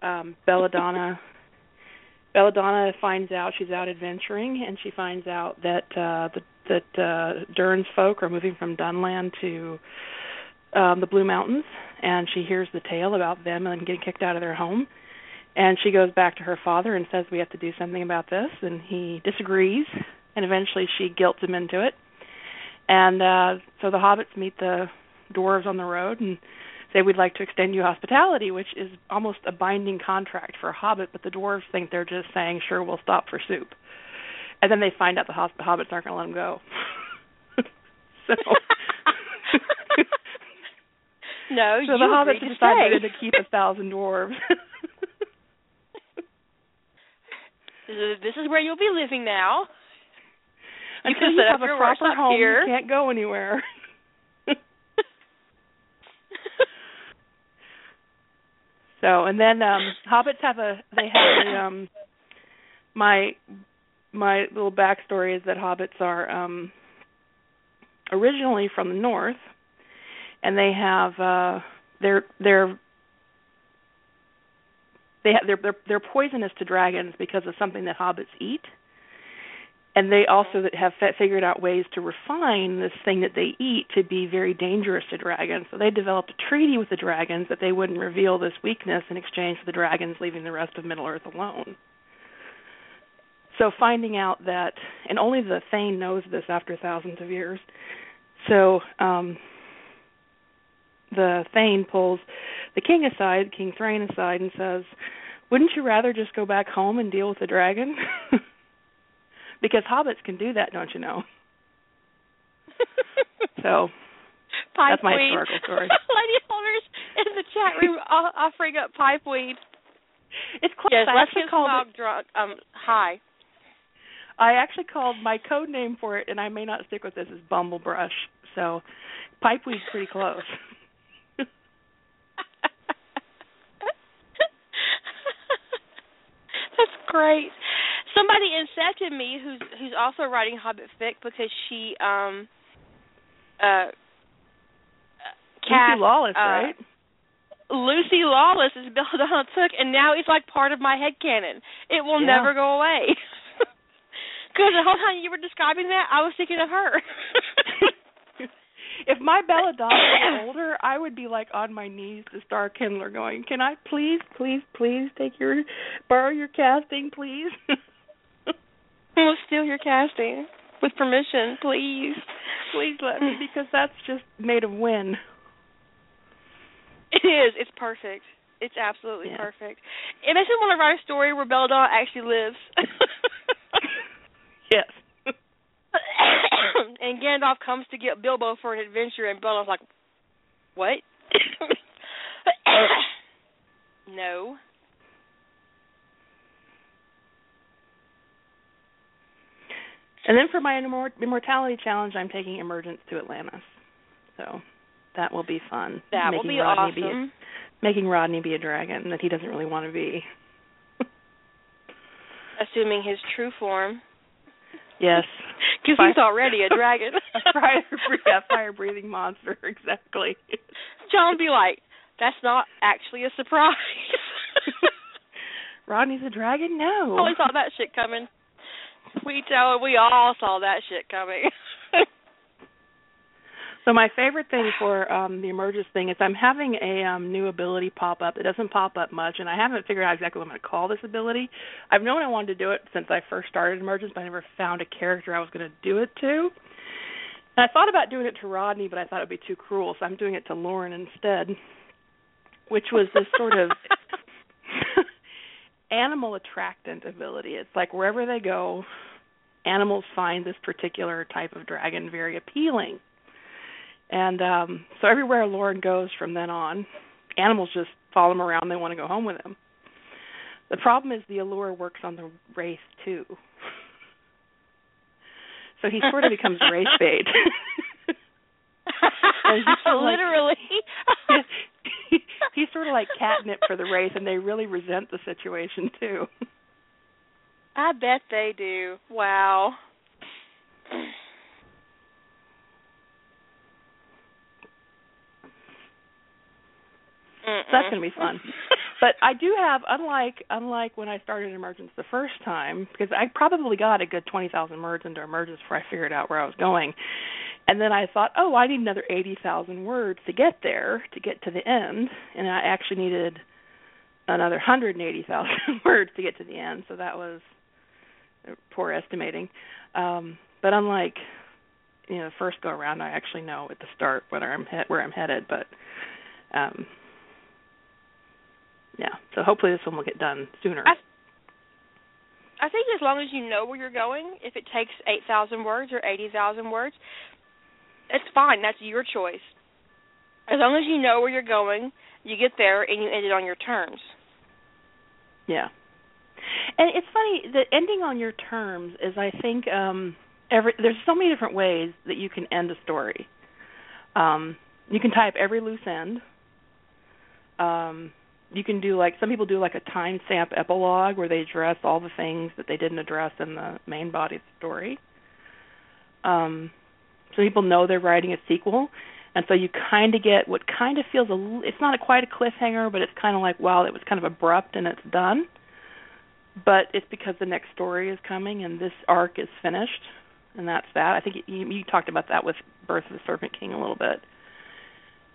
S3: Um Belladonna Belladonna finds out she's out adventuring and she finds out that uh the, that uh Durin's folk are moving from Dunland to um the Blue Mountains and she hears the tale about them and getting kicked out of their home. And she goes back to her father and says we have to do something about this and he disagrees and eventually she guilts him into it. And uh so the hobbits meet the dwarves on the road and say we'd like to extend you hospitality which is almost a binding contract for a hobbit but the dwarves think they're just saying sure we'll stop for soup. And then they find out the, hobbits aren't going to let them go. So
S2: no,
S3: so
S2: you
S3: the hobbits
S2: agreed to
S3: to keep a thousand dwarves.
S2: This is, where you'll be living now. You
S3: until you
S2: set
S3: have a
S2: your
S3: proper home
S2: here.
S3: you can't go anywhere So and then um hobbits have a they have a um my my little backstory is that hobbits are um originally from the north and they have uh they're they're they have, they're, they're they're poisonous to dragons because of something that hobbits eat, and they also have figured out ways to refine this thing that they eat to be very dangerous to dragons. So they developed a treaty with the dragons that they wouldn't reveal this weakness in exchange for the dragons leaving the rest of Middle Earth alone. So finding out that, and only the Thain knows this after thousands of years. So um, the Thain pulls the king aside, King Thrain aside, and says, "Wouldn't you rather just go back home and deal with the dragon?" because hobbits can do that, don't you know? so
S2: pipe
S3: that's my
S2: weed.
S3: historical story.
S2: Lady holders in the chat room offering up pipe weed.
S3: It's close.
S2: Yes,
S3: I
S2: let's
S3: actually
S2: get
S3: called it,
S2: drunk. Um, hi.
S3: I actually called my code name for it, and I may not stick with this, is Bumblebrush. So, pipeweed's pretty close.
S2: That's great. Somebody incepted me who's who's also writing Hobbit fic because she um uh cast
S3: Lucy Lawless,
S2: uh,
S3: right?
S2: Lucy Lawless is Belladonna Took, and now it's like part of my head canon. It will
S3: Yeah.
S2: never go away. Because the whole time you were describing that, I was thinking of her.
S3: if my Bella Belladonna were older, I would be like on my knees to Star Kindler, going, "Can I please, please, please take your borrow your casting, please?"
S2: we'll steal your casting with permission, please.
S3: please let me, mm. because that's just made of win.
S2: It is. It's perfect. It's absolutely
S3: Yeah.
S2: perfect. It makes me want to write a story where Belladonna actually lives.
S3: Yes.
S2: and Gandalf comes to get Bilbo for an adventure, and Belladonna's like, "What? no."
S3: And then for my immor- immortality challenge, I'm taking Emergence to Atlantis. So that will be fun.
S2: That
S3: making
S2: will be
S3: Rodney
S2: awesome.
S3: Be a, making Rodney be a dragon that he doesn't really want to be.
S2: Assuming his true form,
S3: yes.
S2: because he's already a dragon.
S3: a fire, yeah, fire breathing monster, exactly.
S2: John be like, "That's not actually a surprise."
S3: Rodney's a dragon? No.
S2: Oh, we saw that shit coming. We tell we all saw that shit coming.
S3: So my favorite thing for um the emergence thing is I'm having a um new ability pop up. It doesn't pop up much and I haven't figured out exactly what I'm going to call this ability. I've known I wanted to do it since I first started emergence, but I never found a character I was going to do it to. And I thought about doing it to Rodney, but I thought it would be too cruel, so I'm doing it to Lorne instead. Which was this sort of animal attractant ability. It's like wherever they go, animals find this particular type of dragon very appealing. And um so everywhere Lorne goes from then on, animals just follow him around, they want to go home with him. The problem is the allure works on the Wraith too. So he sort of becomes Wraith bait. He's like-
S2: Literally.
S3: he's sort of like catnip for the Wraith and they really resent the situation too.
S2: I bet they do. Wow.
S3: So that's going to be fun. But I do have unlike unlike when I started emergence the first time because I probably got a good 20,000 words into emergence before I figured out where I was going. And then I thought, "Oh, I need another 80,000 words to get there, to get to the end." And I actually needed another 180,000 words to get to the end, so that was poor estimating. Um but unlike you know, the first go around, I actually know at the start whether I'm he- where I'm headed, but um yeah. So hopefully this one will get done sooner.
S2: I I think as long as you know where you're going, if it takes 8,000 words or 80,000 words, it's fine. That's your choice. As long as you know where you're going, you get there and you end it on your terms.
S3: yeah. And it's funny the ending on your terms is I think um every there's so many different ways that you can end a story. Um you can tie up every loose end. Um you can do like some people do like a timestamp epilogue where they address all the things that they didn't address in the main body story. Um some people know they're writing a sequel. and so you kind of get what kind of feels a it's not a quite a cliffhanger but it's kind of like well it was kind of abrupt and it's done. But it's because the next story is coming and this arc is finished. And that's that. I think you, you talked about that with birth of the serpent king a little bit.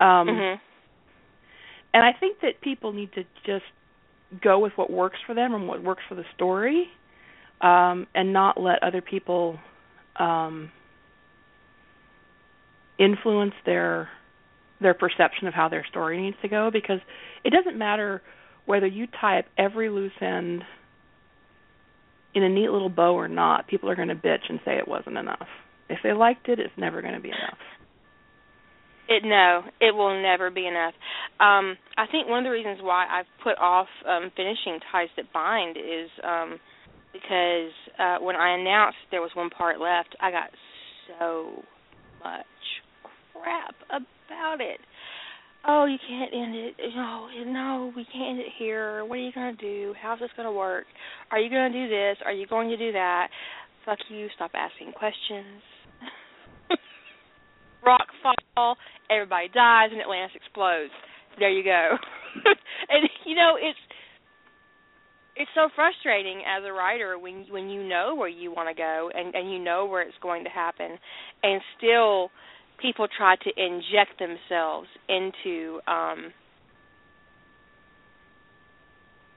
S3: Um
S2: mhm
S3: and i think that people need to just go with what works for them and what works for the story um and not let other people um influence their their perception of how their story needs to go because it doesn't matter whether you tie up every loose end in a neat little bow or not, people are going to bitch and say it wasn't enough. If they liked it, it's never going to be enough.
S2: It no, it will never be enough. Um, I think one of the reasons why I've put off um, finishing Ties That Bind is um, because uh, when I announced there was one part left, I got so much crap about it. Oh, you can't end it. No, no, we can't end it here. What are you gonna do? How's this gonna work? Are you gonna do this? Are you going to do that? Fuck you. Stop asking questions. Rock fall. Everybody dies, and Atlantis explodes. There you go. and you know it's it's so frustrating as a writer when when you know where you want to go and and you know where it's going to happen, and still people try to inject themselves into um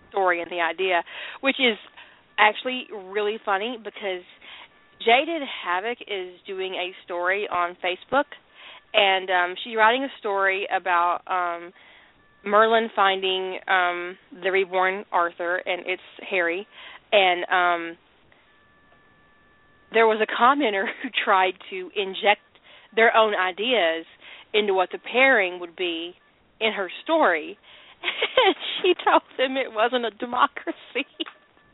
S2: story and the idea, which is actually really funny because Jaded Havoc is doing a story on Facebook and um she's writing a story about um Merlin finding um the reborn Arthur and it's Harry and um there was a commenter who tried to inject their own ideas into what the pairing would be in her story. And she told them it wasn't a democracy.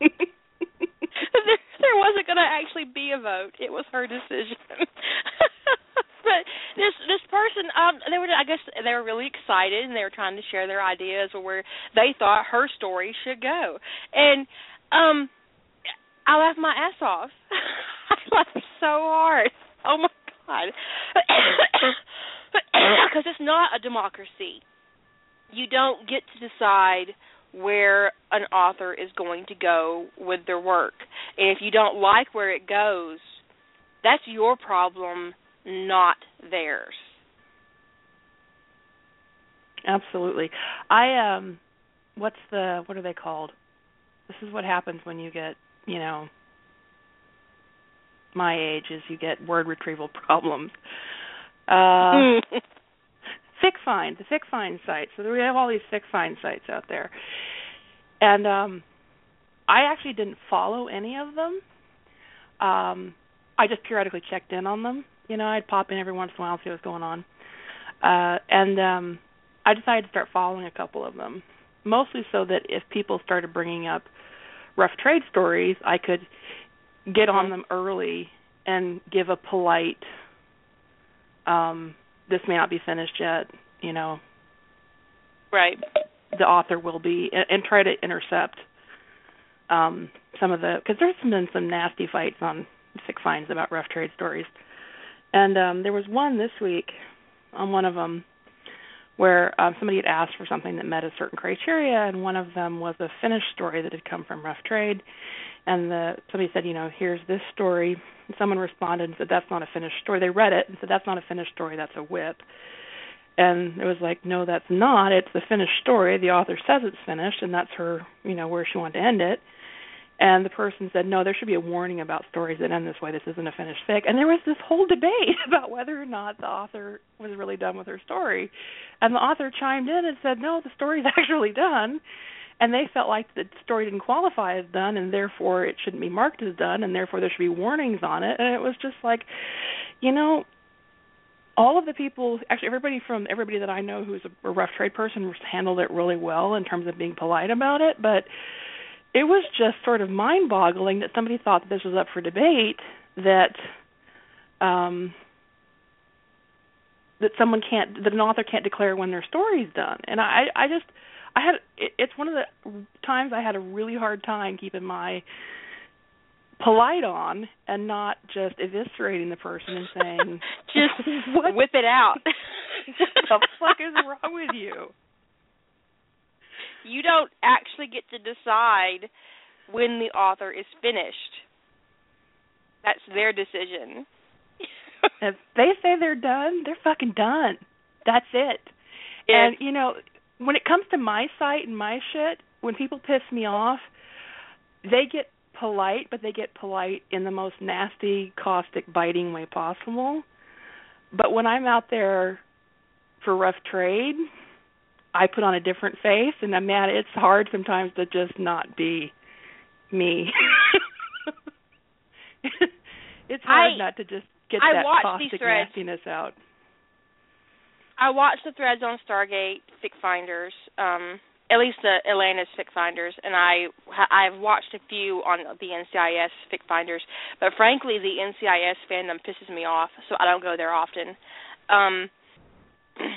S2: there, there wasn't going to actually be a vote. It was her decision. but this this person, um, they were, I guess, they were really excited and they were trying to share their ideas of where they thought her story should go. And um, I laughed my ass off. I laughed so hard. Oh my god. Because it's not a democracy. You don't get to decide where an author is going to go with their work. And if you don't like where it goes, that's your problem, not theirs.
S3: Absolutely. I um what's the what are they called? This is what happens when you get, you know, my age is you get word retrieval problems. Uh FicFind, the FicFind site. So we have all these FicFind sites out there. And um I actually didn't follow any of them. Um I just periodically checked in on them. You know, I'd pop in every once in a while and see what's going on. Uh and um I decided to start following a couple of them. Mostly so that if people started bringing up rough trade stories, I could get on
S2: Mhm.
S3: them early and give a polite um this may not be finished yet, you know,
S2: Right.
S3: the author will be and, and try to intercept um some of the because there's been some nasty fights on FicFinds about rough trade stories and um there was one this week on one of them where um somebody had asked for something that met a certain criteria and one of them was a finished story that had come from rough trade and the somebody said you know here's this story. Someone responded and said that's not a finished story. They read it and said that's not a finished story that's a WIP. And it was like no that's not. It's the finished story. The author says it's finished and that's her you know where she wanted to end it. And the person said no there should be a warning about stories that end this way. This isn't a finished fic. And there was this whole debate about whether or not the author was really done with her story. And the author chimed in and said no the story's actually done and they felt like the story didn't qualify as done and therefore it shouldn't be marked as done and therefore there should be warnings on it. And it was just like you know all of the people actually everybody from everybody that I know who's a, a rough trade person handled it really well in terms of being polite about it but it was just sort of mind boggling that somebody thought that this was up for debate that um that someone can't that an author can't declare when their story's done. And i i just i had it, it's one of the times i had a really hard time keeping my polite on and not just eviscerating the person and saying
S2: Just
S3: what
S2: whip it out.
S3: what the fuck is wrong with you?
S2: You don't actually get to decide when the author is finished. That's their decision.
S3: if they say they're done, they're fucking done. That's it. And you know, when it comes to my site and my shit, when people piss me off, they get polite, but they get polite in the most nasty, caustic, biting way possible. But when I'm out there for rough trade, I put on a different face, and I'm mad. It's hard sometimes to just not be me. it's hard
S2: I,
S3: not to just get
S2: I
S3: that caustic nastiness out.
S2: I watched the threads on Stargate Fic Finders, um, at least the Atlantis Fic Finders, and I I've watched a few on the NCIS Fic Finders. But frankly, the NCIS fandom pisses me off, so I don't go there often. Um,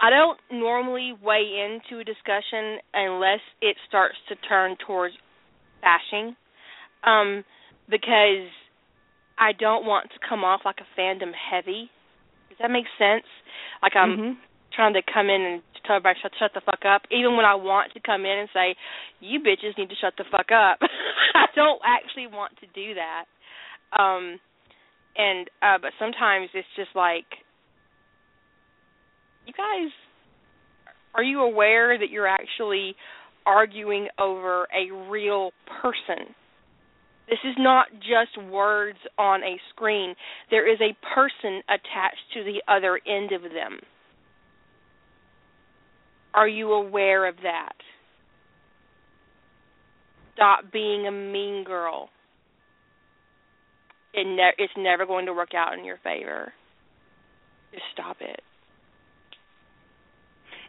S2: I don't normally weigh into a discussion unless it starts to turn towards bashing, um, because I don't want to come off like a fandom heavy. That make sense? Like I'm
S3: mm-hmm.
S2: trying to come in and tell everybody shut shut the fuck up, even when I want to come in and say, "You bitches need to shut the fuck up." I don't actually want to do that. Um, and uh, but sometimes it's just like you guys are you aware that you're actually arguing over a real person? This is not just words on a screen. There is a person attached to the other end of them. Are you aware of that? Stop being a mean girl. It ne- it's never going to work out in your favor. Just stop it.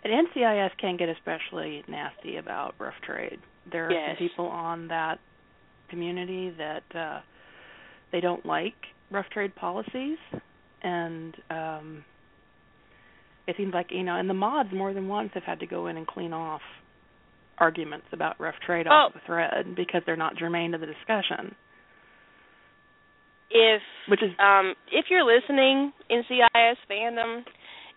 S3: And NCIS can get especially nasty about rough trade. There are
S2: yes.
S3: some people on that community that uh they don't like rough trade policies and um it seems like you know and the mods more than once have had to go in and clean off arguments about rough trade
S2: oh.
S3: off the thread because they're not germane to the discussion
S2: if
S3: which is
S2: um if you're listening NCIS fandom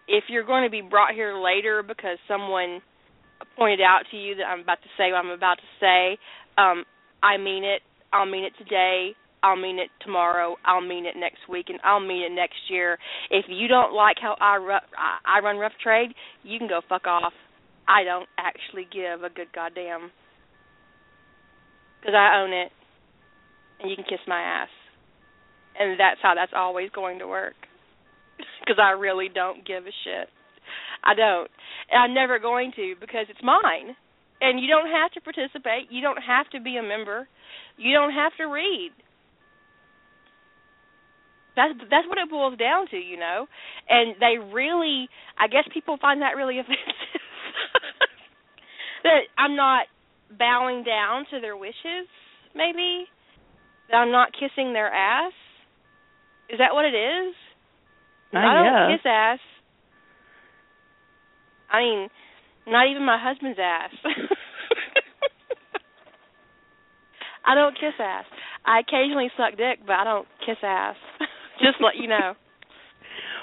S2: if you're going to be brought here later because someone pointed out to you that I'm about to say what I'm about to say, um, I mean it. I'll mean it today. I'll mean it tomorrow. I'll mean it next week, and I'll mean it next year. If you don't like how I ru- I run rough trade, you can go fuck off. I don't actually give a good goddamn because I own it, and you can kiss my ass, and that's how that's always going to work because I really don't give a shit. I don't. And I'm never going to because it's mine. And you don't have to participate. You don't have to be a member. You don't have to read. That's that's what it boils down to, you know. And they really I guess people find that really offensive. that I'm not bowing down to their wishes, maybe. That I'm not kissing their ass. Is that what it is?
S3: I,
S2: I don't
S3: guess.
S2: kiss ass. I mean, not even my husband's ass. I don't kiss ass. I occasionally suck dick, but I don't kiss ass. Just let you know.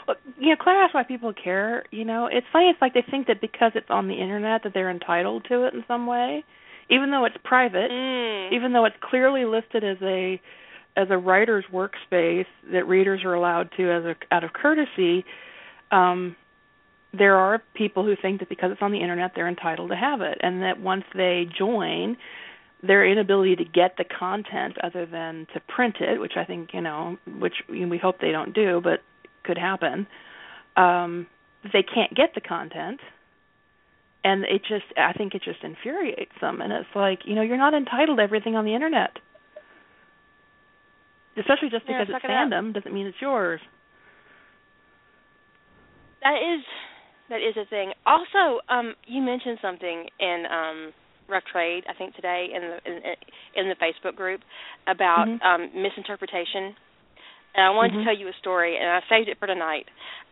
S3: Well, you know, Claire asked why people care. You know, it's funny. It's like they think that because it's on the internet that they're entitled to it in some way, even though it's private,
S2: Mm.
S3: even though it's clearly listed as a as a writer's workspace that readers are allowed to as a out of courtesy. Um, there are people who think that because it's on the internet they're entitled to have it and that once they join their inability to get the content other than to print it which i think you know which we hope they don't do but could happen um they can't get the content. And it just i think it just infuriates them. And it's like you know you're not entitled to everything on the internet. Especially just because
S2: suck
S3: it's
S2: up.
S3: fandom doesn't mean it's yours.
S2: That is that is a thing. Also, um, you mentioned something in um Rough Trade, I think today in the in, in the Facebook group about
S3: Mhm.
S2: um misinterpretation. And I wanted
S3: Mhm.
S2: to tell you a story and I saved it for tonight.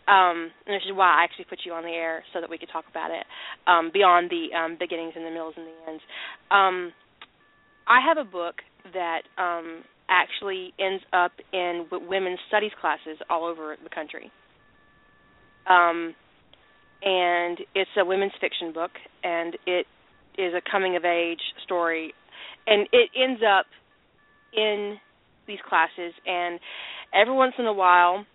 S2: Um and this is why I actually put you on the air so that we could talk about it. Um beyond the um beginnings and the middles and the ends. Um I have a book that um actually ends up in w- women's studies classes all over the country. Um and it's a women's fiction book, and it is a coming of age story, and it ends up in these classes, and every once in a while,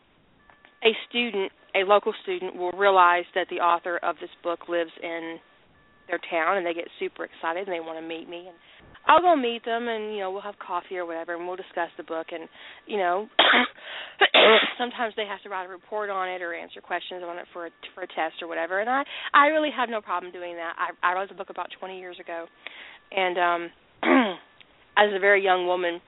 S2: a student, a local student, will realize that the author of this book lives in their town, and they get super excited and they want to meet me and I'll go meet them and you know we'll have coffee or whatever and we'll discuss the book and you know sometimes they have to write a report on it or answer questions on it for a for a test or whatever and I I really have no problem doing that. I I wrote the book about 20 years ago and um as a very young woman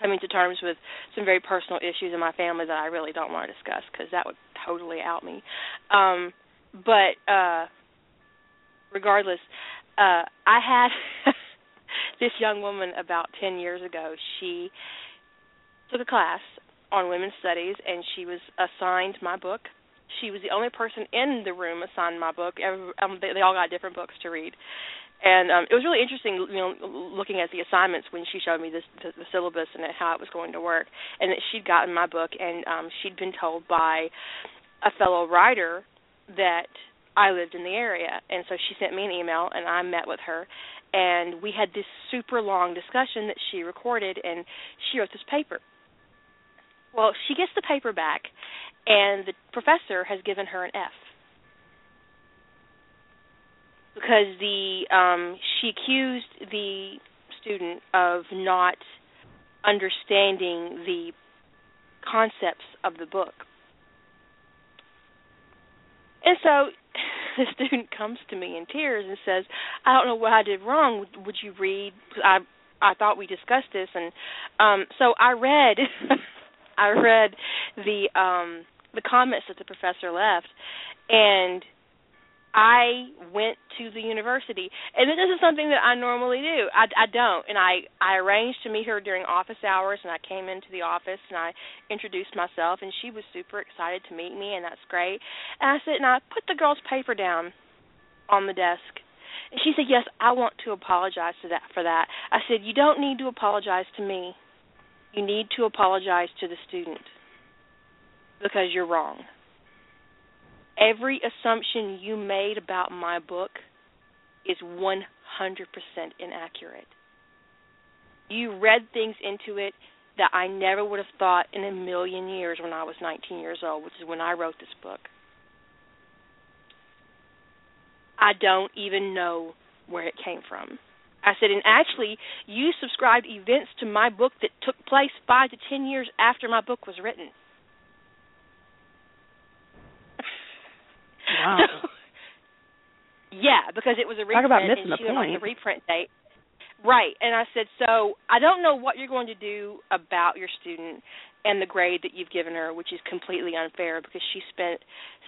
S2: coming to terms with some very personal issues in my family that I really don't want to discuss cuz that would totally out me. Um but uh regardless uh I had this young woman about 10 years ago, she took a class on women's studies and she was assigned my book. She was the only person in the room assigned my book. Um, they, they all got different books to read. And um it was really interesting, you know, looking at the assignments when she showed me this the, the syllabus and how it was going to work, and that she'd gotten my book, and um she'd been told by a fellow writer that I lived in the area, and so she sent me an email, and I met with her, and we had this super long discussion that she recorded and she wrote this paper. Well she gets the paper back and the professor has given her an f. Because the um she accused the student of not understanding the concepts of the book. And so the student comes to me in tears and says, "I don't know what I did wrong. Would would you read? I I thought we discussed this." And um so I read I read the um the comments that the professor left and I went to the university, and this is something that I normally do. I, I don't, and I I arranged to meet her during office hours, and I came into the office and I introduced myself, and she was super excited to meet me, and that's great. And I said, and I put the girl's paper down on the desk, and she said, yes, I want to apologize to that for that. I said, you don't need to apologize to me. You need to apologize to the student because you're wrong every assumption you made about my book is 100% inaccurate. You read things into it that I never would have thought in a million years when I was 19 years old, which is when I wrote this book. I don't even know where it came from. I said, and actually, you subscribed events to my book that took place five to ten years after my book was written.
S3: Wow.
S2: yeah, because it was a reprint
S3: Talk about missing
S2: and
S3: the
S2: she
S3: point.
S2: the reprint date. Right. And I said, So I don't know what you're going to do about your student and the grade that you've given her, which is completely unfair because she spent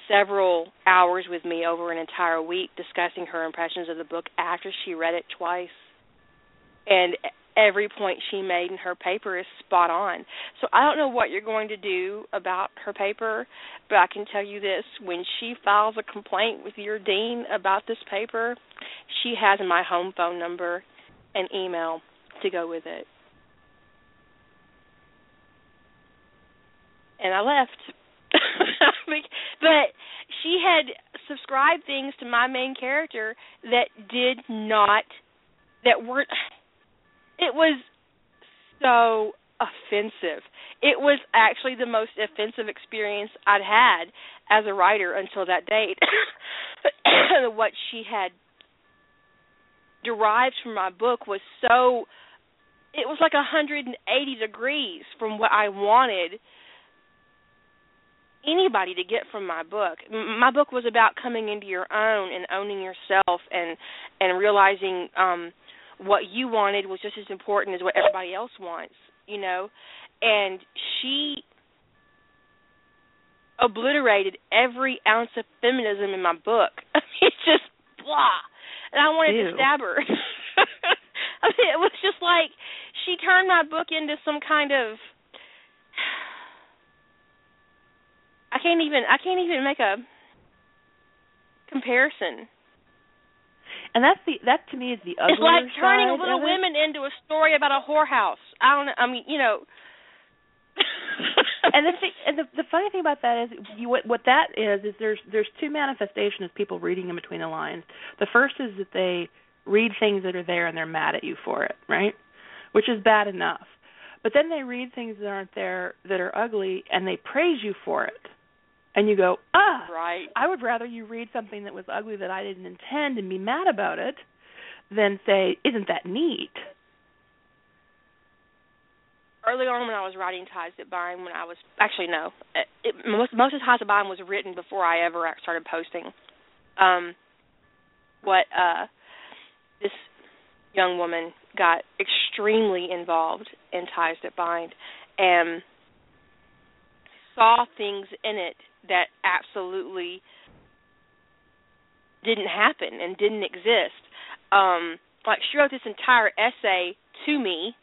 S2: several hours with me over an entire week discussing her impressions of the book after she read it twice. And every point she made in her paper is spot on. So I don't know what you're going to do about her paper, but I can tell you this when she files a complaint with your dean about this paper, she has my home phone number and email to go with it. And I left. but she had subscribed things to my main character that did not that weren't it was so offensive. It was actually the most offensive experience I'd had as a writer until that date. what she had derived from my book was so it was like a 180 degrees from what I wanted anybody to get from my book. My book was about coming into your own and owning yourself and and realizing um what you wanted was just as important as what everybody else wants, you know. And she obliterated every ounce of feminism in my book. I mean, it's just blah. And I wanted
S3: Ew.
S2: to stab her. I mean, it was just like she turned my book into some kind of I can't even I can't even make a comparison.
S3: And that's the that to me is the uglier
S2: It's like turning Little
S3: of it.
S2: Women into a story about a whorehouse. I don't know. I mean, you know.
S3: and the, thing, and the the funny thing about that is you what what that is is there's there's two manifestations of people reading in between the lines. The first is that they read things that are there and they're mad at you for it, right? Which is bad enough. But then they read things that aren't there that are ugly and they praise you for it. And you go, "Ah,
S2: right.
S3: I would rather you read something that was ugly that I didn't intend and be mad about it than say, "Isn't that neat?"
S2: early on when I was writing ties that bind, when I was actually no, it, most most of ties that bind was written before I ever started posting. Um, what uh, this young woman got extremely involved in ties that bind and saw things in it that absolutely didn't happen and didn't exist. Um, like she wrote this entire essay to me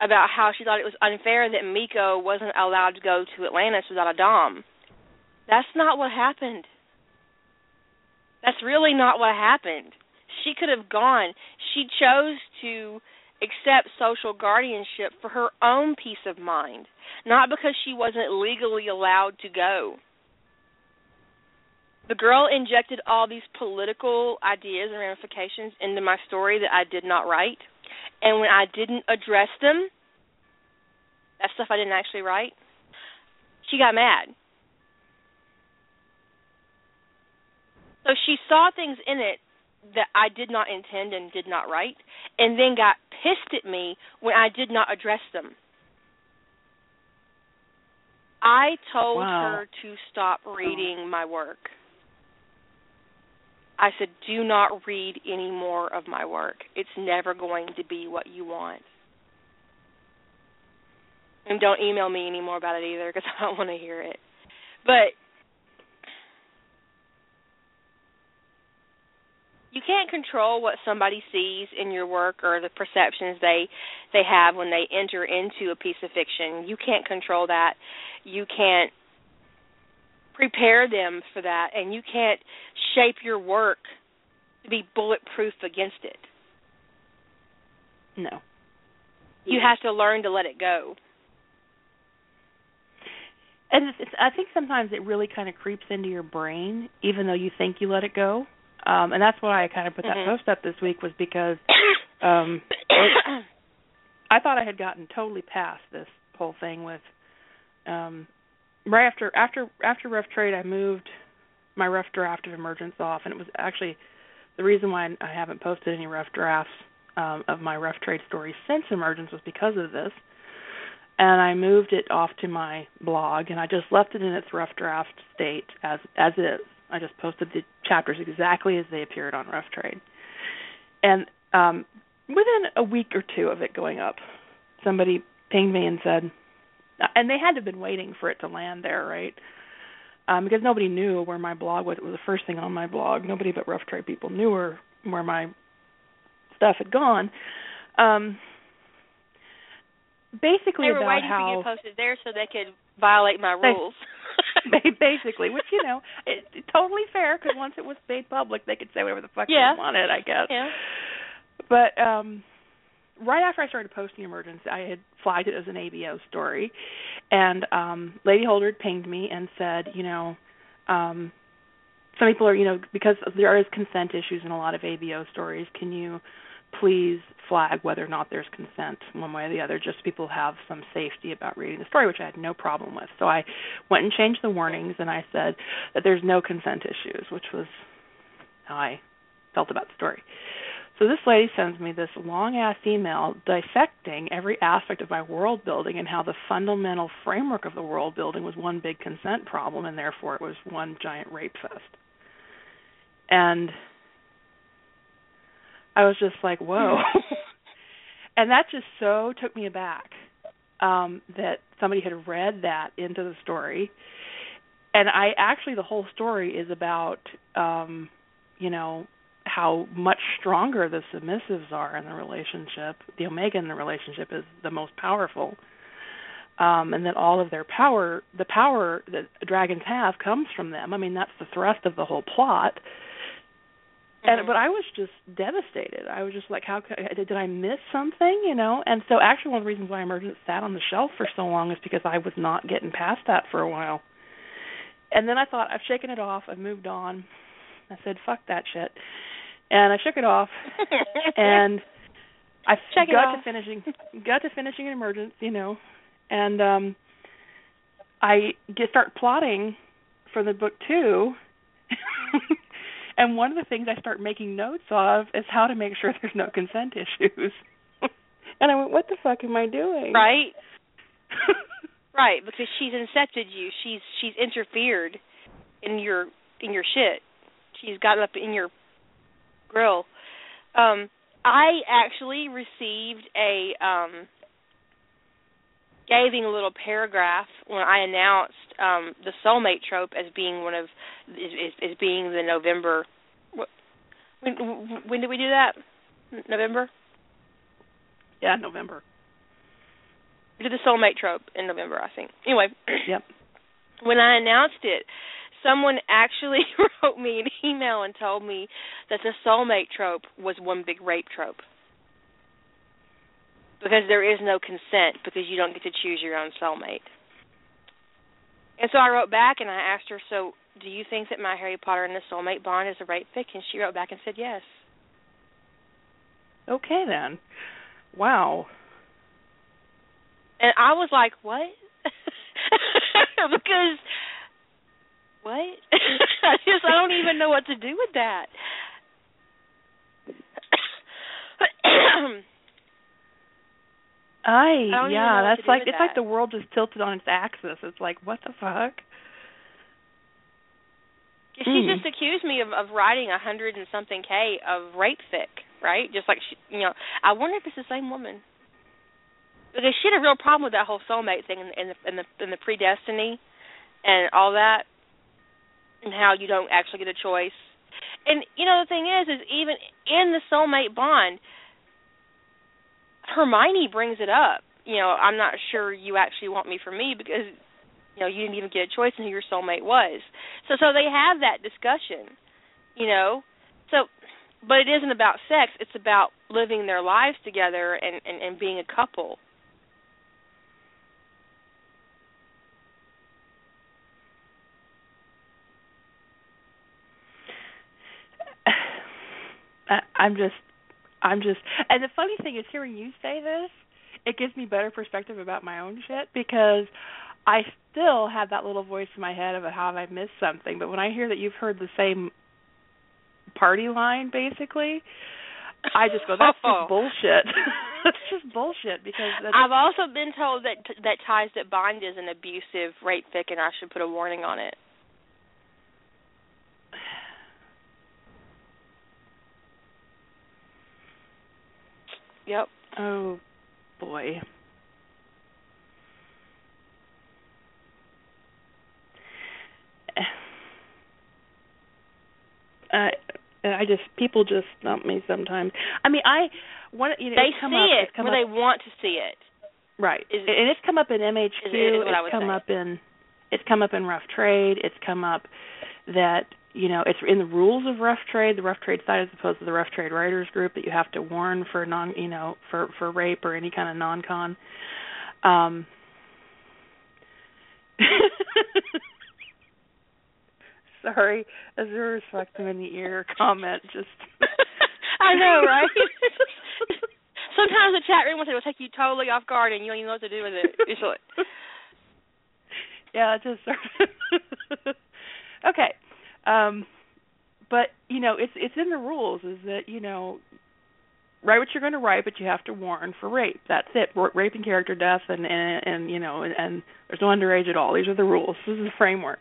S2: about how she thought it was unfair that Miko wasn't allowed to go to Atlantis without a Dom. That's not what happened. That's really not what happened. She could have gone. She chose to accept social guardianship for her own peace of mind, not because she wasn't legally allowed to go. The girl injected all these political ideas and ramifications into my story that I did not write and when I didn't address them, that stuff I didn't actually write, she got mad. So she saw things in it that I did not intend and did not write, and then got pissed at me when I did not address them. I told
S3: wow.
S2: her to stop reading my work. I said, do not read any more of my work. It's never going to be what you want. And don't email me anymore about it either because I don't want to hear it. But you can't control what somebody sees in your work or the perceptions they they have when they enter into a piece of fiction. You can't control that. You can't prepare them for that and you can't shape your work to be bulletproof against it.
S3: No.
S2: You have to learn to let it go.
S3: And it's, it's, I think sometimes it really kind of creeps into your brain, even though you think you let it go. Um, and that's why I kind of put that
S2: mm-hmm.
S3: post up this week was because um, I thought I had gotten totally past this whole thing with um, right after after after rough trade I moved my rough draft of emergence off and it was actually the reason why I haven't posted any rough drafts um, of my rough trade stories since emergence was because of this and I moved it off to my blog and I just left it in its rough draft state as as is. I just posted the chapters exactly as they appeared on Rough Trade. And um within a week or two of it going up, somebody pinged me and said and they had to have been waiting for it to land there, right? Um, because nobody knew where my blog was. It was the first thing on my blog. Nobody but Rough Trade people knew where where my stuff had gone. Um, basically
S2: they were
S3: about
S2: waiting
S3: how
S2: to post it there so they could violate my rules.
S3: basically, which you know, it, it, totally fair because once it was made public, they could say whatever the fuck
S2: Yeah.
S3: they wanted, I guess.
S2: yeah.
S3: But um right after I started posting Emergence, I had flagged it as an ABO story, and um Lady Holder pinged me and said, you know, um some people are, you know, because there is consent issues in a lot of ABO stories. Can you please flag whether or not there's consent one way or the other, just so people have some safety about reading the story, which I had no problem with. So I went and changed the warnings and I said that there's no consent issues, which was how I felt about the story. So this lady sends me this long ass email dissecting every aspect of my world building and how the fundamental framework of the world building was one big consent problem and therefore it was one giant rape fest. And I was just like, whoa. and that just so took me aback um that somebody had read that into the story. And I actually the whole story is about um you know how much stronger the submissives are in the relationship. The omega in the relationship is the most powerful. Um, and that all of their power, the power that dragons have, comes from them. I mean, that's the thrust of the whole plot. And
S2: Mhm.
S3: but I was just devastated. I was just like, how could, did I miss something, you know? And so actually, one of the reasons why Emergence sat on the shelf for so long is because I was not getting past that for a while. And then I thought, I've shaken it off. I've moved on. I said, fuck that shit, and I shook it off. and I
S2: Check
S3: got to finishing got to finishing Emergence, you know, and um I get start plotting for the book two. and one of the things I start making notes of is how to make sure there's no consent issues. and I went, "What the fuck am I doing?"
S2: right? Right, because she's incepted you. She's she's interfered in your in your shit. She's gotten up in your grill. Um I actually received a um a little paragraph when I announced um the soulmate trope as being one of is is, is being the November what, when when did we do that? November?
S3: yeah, November.
S2: We did the soulmate trope in November, I think. Anyway,
S3: Yep.
S2: when I announced it, someone actually wrote me an email and told me that the soulmate trope was one big rape trope. Because there is no consent because you don't get to choose your own soulmate. And so I wrote back and I asked her, "So, do you think that my Harry Potter and the soulmate bond is a right fic?" And she wrote back and said, "Yes."
S3: Okay then. Wow.
S2: And I was like, "What?" because what? I just I don't even know what to do with that.
S3: I, yeah, that's like it's like the world just tilted on its axis. It's like what the fuck?
S2: She
S3: Hmm.
S2: just accused me of of writing a hundred and something k of rape fic, right? Just like she, you know, I wonder if it's the same woman. Because she had a real problem with that whole soulmate thing and, and the and the and the predestiny and all that, and how you don't actually get a choice. And you know the thing is, is even in the soulmate bond, Hermione brings it up. You know, I'm not sure you actually want me for me because you know you didn't even get a choice in who your soulmate was. So so they have that discussion. You know, so but it isn't about sex. It's about living their lives together and and, and being a couple.
S3: I'm just, I'm just, and the funny thing is, hearing you say this, it gives me better perspective about my own shit because I still have that little voice in my head about how have I missed something. But when I hear that you've heard the same party line, basically, I just go, that's just oh. bullshit. that's just bullshit because that's,
S2: I've also been told that that ties that bind is an abusive rape fic, and I should put a warning on it. Yep.
S3: oh boy. Uh, I just people just stump me sometimes. I mean, I one you know
S2: They
S3: come
S2: see
S3: up,
S2: it where
S3: up,
S2: they want to see it.
S3: right,
S2: is-
S3: and it's come up in MHQ.
S2: is- is
S3: it's come
S2: say.
S3: up in it's come up in Rough Trade. It's come up that you know it's in the rules of Rough Trade, the Rough Trade side as opposed to the Rough Trade Writers Group that you have to warn for non you know for for rape or any kind of non-con. Um, Sorry, Azura's fucked him in the ear comment. Just
S2: I know, right? Sometimes the chat room will will take you totally off guard, and you don't even know what to do with it. Usually.
S3: yeah, it just okay. Um, but you know, it's it's in the rules. Is that you know, write what you're going to write, but you have to warn for rape. That's it. Rape and character death, and and and you know, and, and there's no underage at all. These are the rules. This is the framework.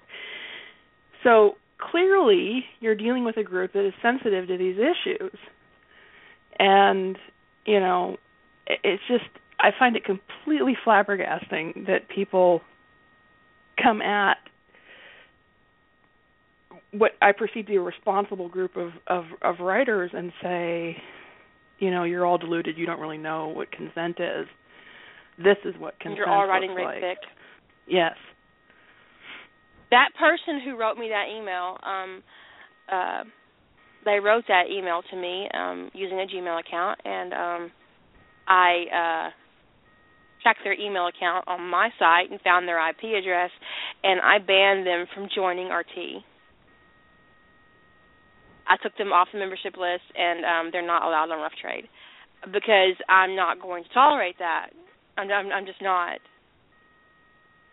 S3: So clearly, you're dealing with a group that is sensitive to these issues, and you know, it's just I find it completely flabbergasting that people come at what I perceive to be a responsible group of, of of writers and say, you know, you're all deluded. You don't really know what consent is. This is what consent
S2: You're all writing rape
S3: like. Yes.
S2: That person who wrote me that email, um, uh, they wrote that email to me um using a Gmail account and um I uh checked their email account on my site and found their IP address and I banned them from joining RT. I took them off the membership list and um they're not allowed on Rough Trade because I'm not going to tolerate that. I'm I'm, I'm just not.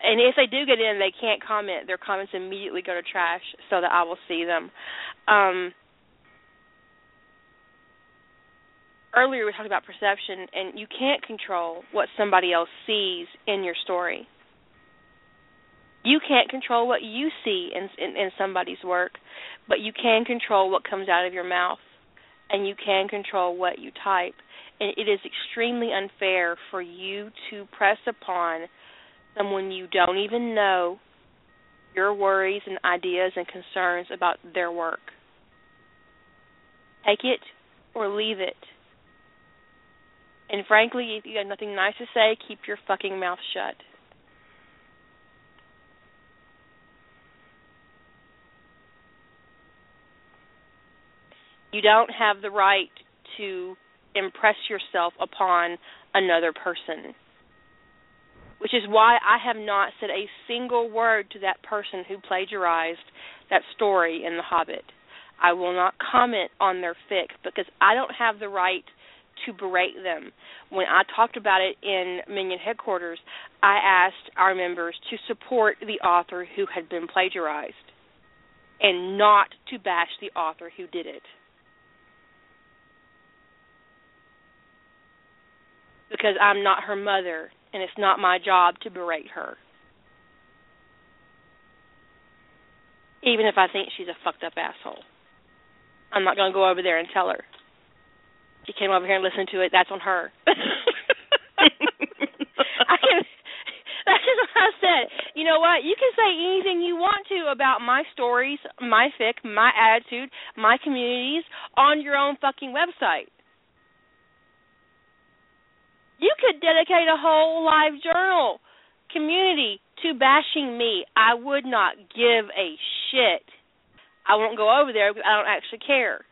S2: And if they do get in, they can't comment. Their comments immediately go to trash so that I will see them. Um earlier we talked about perception and you can't control what somebody else sees in your story you can't control what you see in, in in somebody's work but you can control what comes out of your mouth and you can control what you type. And it is extremely unfair for you to press upon someone you don't even know your worries and ideas and concerns about their work. Take it or leave it. And frankly, if you have nothing nice to say, keep your fucking mouth shut. You don't have the right to impress yourself upon another person. Which is why I have not said a single word to that person who plagiarized that story in The Hobbit. I will not comment on their fic because I don't have the right to berate them. When I talked about it in Minion headquarters, I asked our members to support the author who had been plagiarized and not to bash the author who did it. Because I'm not her mother and it's not my job to berate her. Even if I think she's a fucked up asshole. I'm not going to go over there and tell her she came over here and listened to it. That's on her. I can. That's just what I said. You know what? You can say anything you want to about my stories, my fic, my attitude, my communities on your own fucking website. You could dedicate a whole live journal community to bashing me. I would not give a shit. I won't go over there because I don't actually care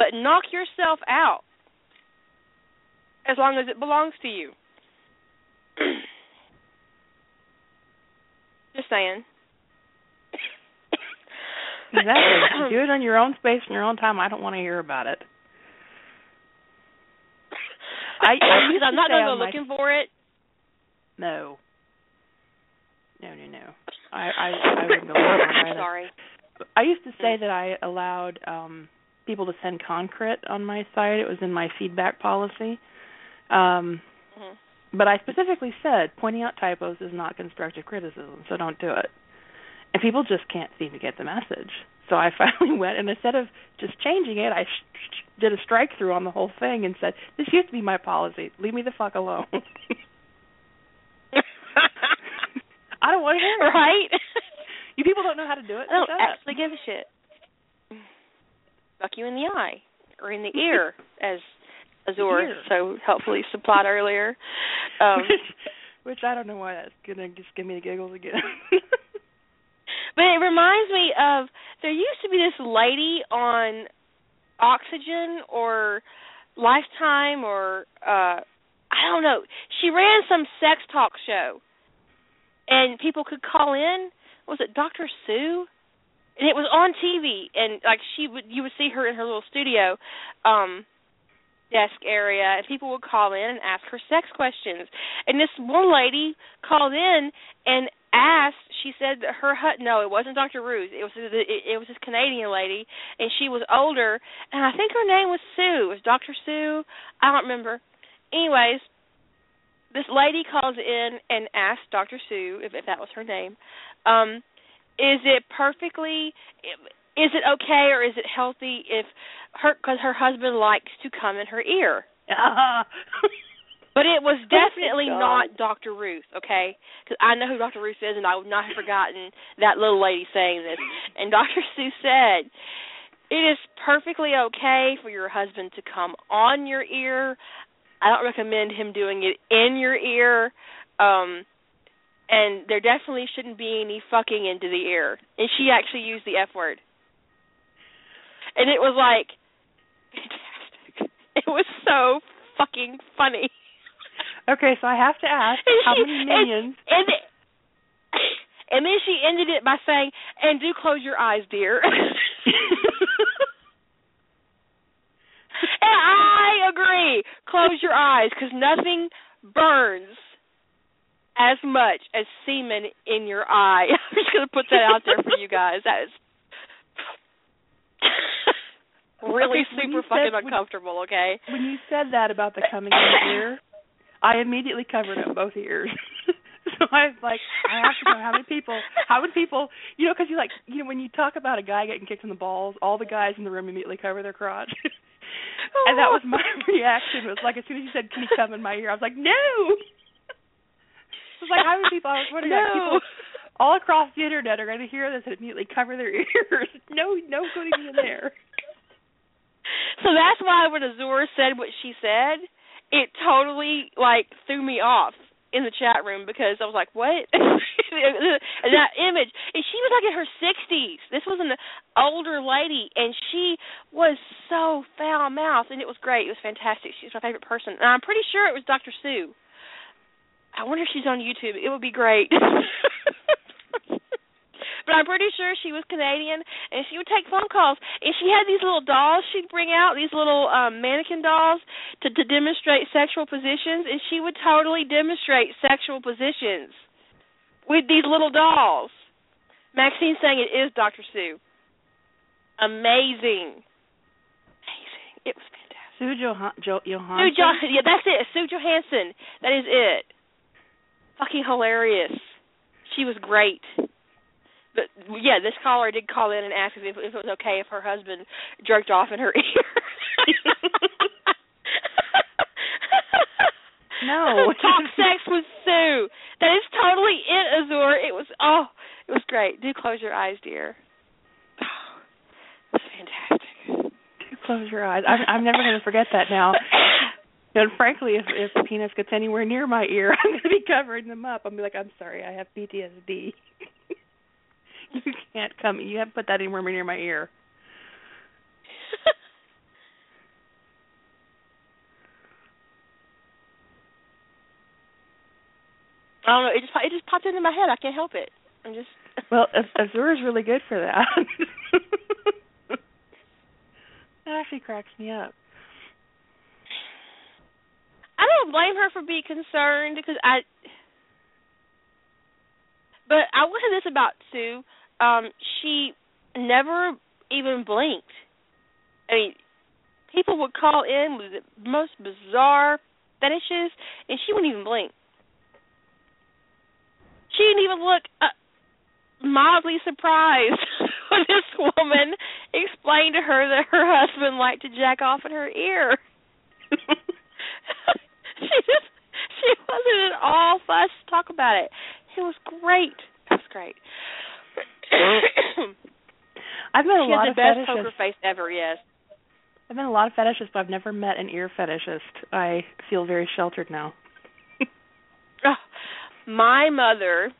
S2: but knock yourself out as long as it belongs to you. Just saying.
S3: Exactly. Do it on your own space and your own time. I don't want to hear about it. I, I
S2: I'm not going to go looking
S3: my...
S2: for it.
S3: No. No, no, no. I I, I wouldn't go looking for that.
S2: Sorry.
S3: I used to say that I allowed um people to send concrit on my site. It was in my feedback policy. Um,
S2: mm-hmm.
S3: But I specifically said pointing out typos is not constructive criticism, so don't do it. And people just can't seem to get the message. So I finally went and instead of just changing it, I sh- sh- did a strike through on the whole thing and said, "This used to be my policy. Leave me the fuck alone." I don't want to hear it.
S2: Right?
S3: you people don't know how to do it.
S2: I don't
S3: Shut
S2: actually give a shit fuck you in the eye or in the ear, as Azure so helpfully supplied earlier. Um,
S3: which, which I don't know why that's gonna just give me the giggles again.
S2: But it reminds me of there used to be this lady on Oxygen or Lifetime or uh I don't know. She ran some sex talk show, and people could call in. Was it Dr. Sue? and it was on TV and like she would you would see her in her little studio um desk area and people would call in and ask her sex questions and this one lady called in and asked she said that her hut no it wasn't Dr. Ruth it was it, was this Canadian lady and she was older and I think her name was Sue it was Dr. Sue I don't remember anyways this lady calls in and asks Dr. Sue if, if that was her name um is it perfectly is it okay or is it healthy if her because her husband likes to come in her ear but it was definitely not Dr. Ruth, okay? Because I know who Dr. Ruth is, and I would not have forgotten that little lady saying this. And Dr. Sue said, "It is perfectly okay for your husband to come on your ear. I don't recommend him doing it in your ear. Um, and there definitely shouldn't be any fucking into the ear. And she actually used the F word. and it was like fantastic. It was so fucking funny.
S3: Okay, so I have to ask,
S2: And
S3: how
S2: she-
S3: many minions?
S2: And, and, and then she ended it by saying, "And do close your eyes, dear." and I agree. Close your eyes because nothing burns as much as semen in your eye. I'm just gonna put that out there for you guys. That is really
S3: Okay,
S2: super fucking
S3: said-
S2: uncomfortable. Okay.
S3: when you said that about the coming in the ear, I immediately covered up both ears. so I was like, I have to know how many people, how many people, you know, because you like, you know, when you talk about a guy getting kicked in the balls, all the guys in the room immediately cover their crotch. and that was my reaction. Was like as soon as you said, "Can you come in my ear?" I was like, "No." It was like how many people? I was wondering, like, people all across the internet are going to hear this and immediately cover their ears. No, no putting in there.
S2: So that's why when Azura said what she said, it totally like threw me off in the chat room because I was like, "What?" and that image, and she was like in her sixties. This was an older lady, and she was so foul mouthed, and it was great. It was fantastic. She was my favorite person, and I'm pretty sure it was Dr. Sue. I wonder if she's on YouTube. It would be great. but I'm pretty sure she was Canadian, and she would take phone calls. And she had these little dolls she'd bring out, these little um mannequin dolls to to demonstrate sexual positions, and she would totally demonstrate sexual positions with these little dolls. Maxine's saying it is Dr. Sue. Amazing. Amazing. It was fantastic.
S3: Sue Johan- jo-
S2: Sue
S3: Johanson.
S2: jo- yeah, that's it. Sue Johanson. That is it. Fucking hilarious. She was great. But yeah, this caller did call in and ask if, if it was okay if her husband jerked off in her ear.
S3: No.
S2: Talk sex with Sue. That is totally it, Azur. It was oh, it was great. Do close your eyes, dear. It was fantastic.
S3: Do close your eyes. I'm, I'm never going to forget that now. And frankly, if if the penis gets anywhere near my ear, I'm going to be covering them up. I'm be like, I'm sorry, I have PTSD. you can't come. You haven't put that anywhere near my ear.
S2: I don't know. It just it just popped into my head. I can't help it. I'm just
S3: Well, Az- Azure is really good for that. that actually cracks me up.
S2: I don't blame her for being concerned because I. But I will say this about Sue: um, she never even blinked. I mean, people would call in with the most bizarre fetishes, and she wouldn't even blink. She didn't even look uh, mildly surprised when this woman explained to her that her husband liked to jack off in her ear. she just she wasn't at all fussed to talk about it. It was great. It was great.
S3: I've met a
S2: she
S3: lot
S2: has
S3: of
S2: the best
S3: fetishists.
S2: poker face ever. Yes.
S3: I've met a lot of fetishists, but I've never met an ear fetishist. I feel very sheltered now.
S2: Oh, my mother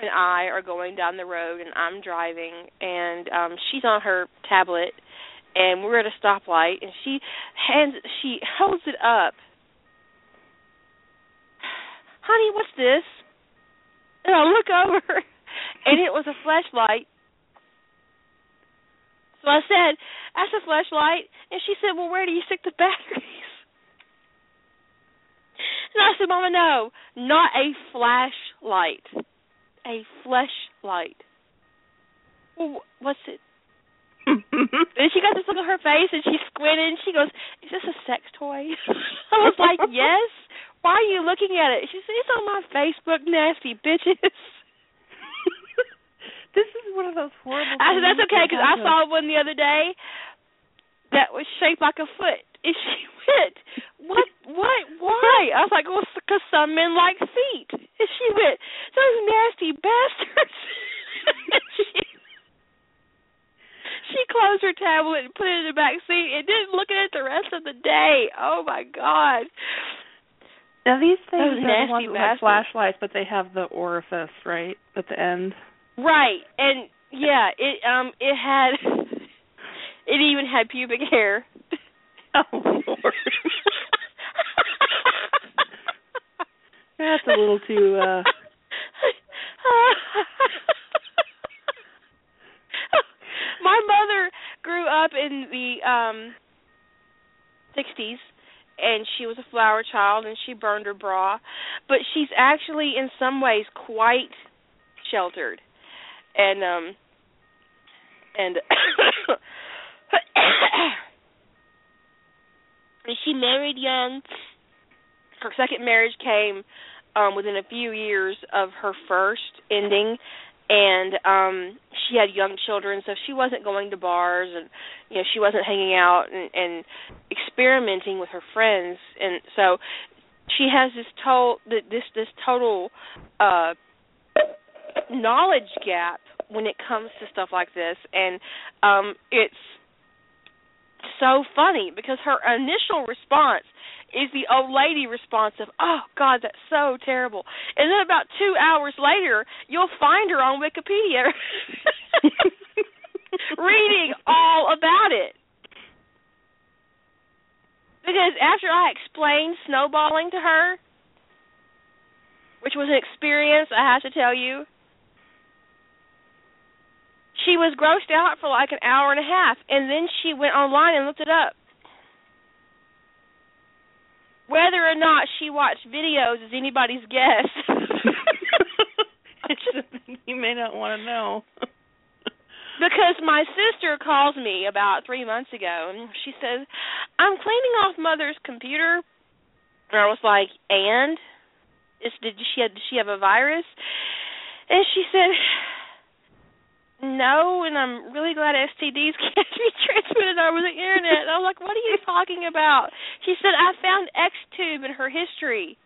S2: and I are going down the road, and I'm driving, and um she's on her tablet, and we're at a stoplight, and she hands she holds it up. Honey, what's this? And I look over, and it was a flashlight. So I said, "That's a flashlight," and she said, "Well, where do you stick the batteries?" And I said, Mama, no, not a flashlight. A fleshlight. Well, what's it? And she got this look on her face and she squinted and she goes, Is this a sex toy? I was like, Yes. Why are you looking at it? She said, It's on my Facebook, nasty bitches.
S3: This is one of those horrible.
S2: I said, That's okay because I saw one the other day that was shaped like a foot. And she went, What? What? Why? I was like, Well, because some men like feet. And she went, Those nasty bastards. She, she closed her tablet and put it in the back seat and didn't look at it the rest of the day. Oh my God.
S3: Now these things
S2: Those
S3: are the
S2: nasty
S3: ones that have flashlights, but they have the orifice right at the end.
S2: Right, and yeah, it um it had It even had pubic hair.
S3: Oh Lord. That's a little too uh
S2: My mother grew up in the um 60s and she was a flower child and she burned her bra, but she's actually in some ways quite sheltered. And um and she married young. Her second marriage came um within a few years of her first ending and um she had young children so she wasn't going to bars and you know she wasn't hanging out and and experimenting with her friends and so she has this total this this total uh knowledge gap when it comes to stuff like this and um it's so funny because her initial response is the old lady response of, "Oh God, that's so terrible," and then about two hours later, you'll find her on Wikipedia reading all about it. Because after I explained snowballing to her, which was an experience I have to tell you, she was grossed out for like an hour and a half, and then she went online and looked it up. Whether or not she watched videos is anybody's guess.
S3: you may not want to know.
S2: because my sister calls me about three months ago and she says, I'm cleaning off mother's computer and I was like, And? Is did she have did she have a virus? And she said no, and I'm really glad STDs can't be transmitted over the internet. And I was like, what are you talking about? She said, I found Xtube in her history.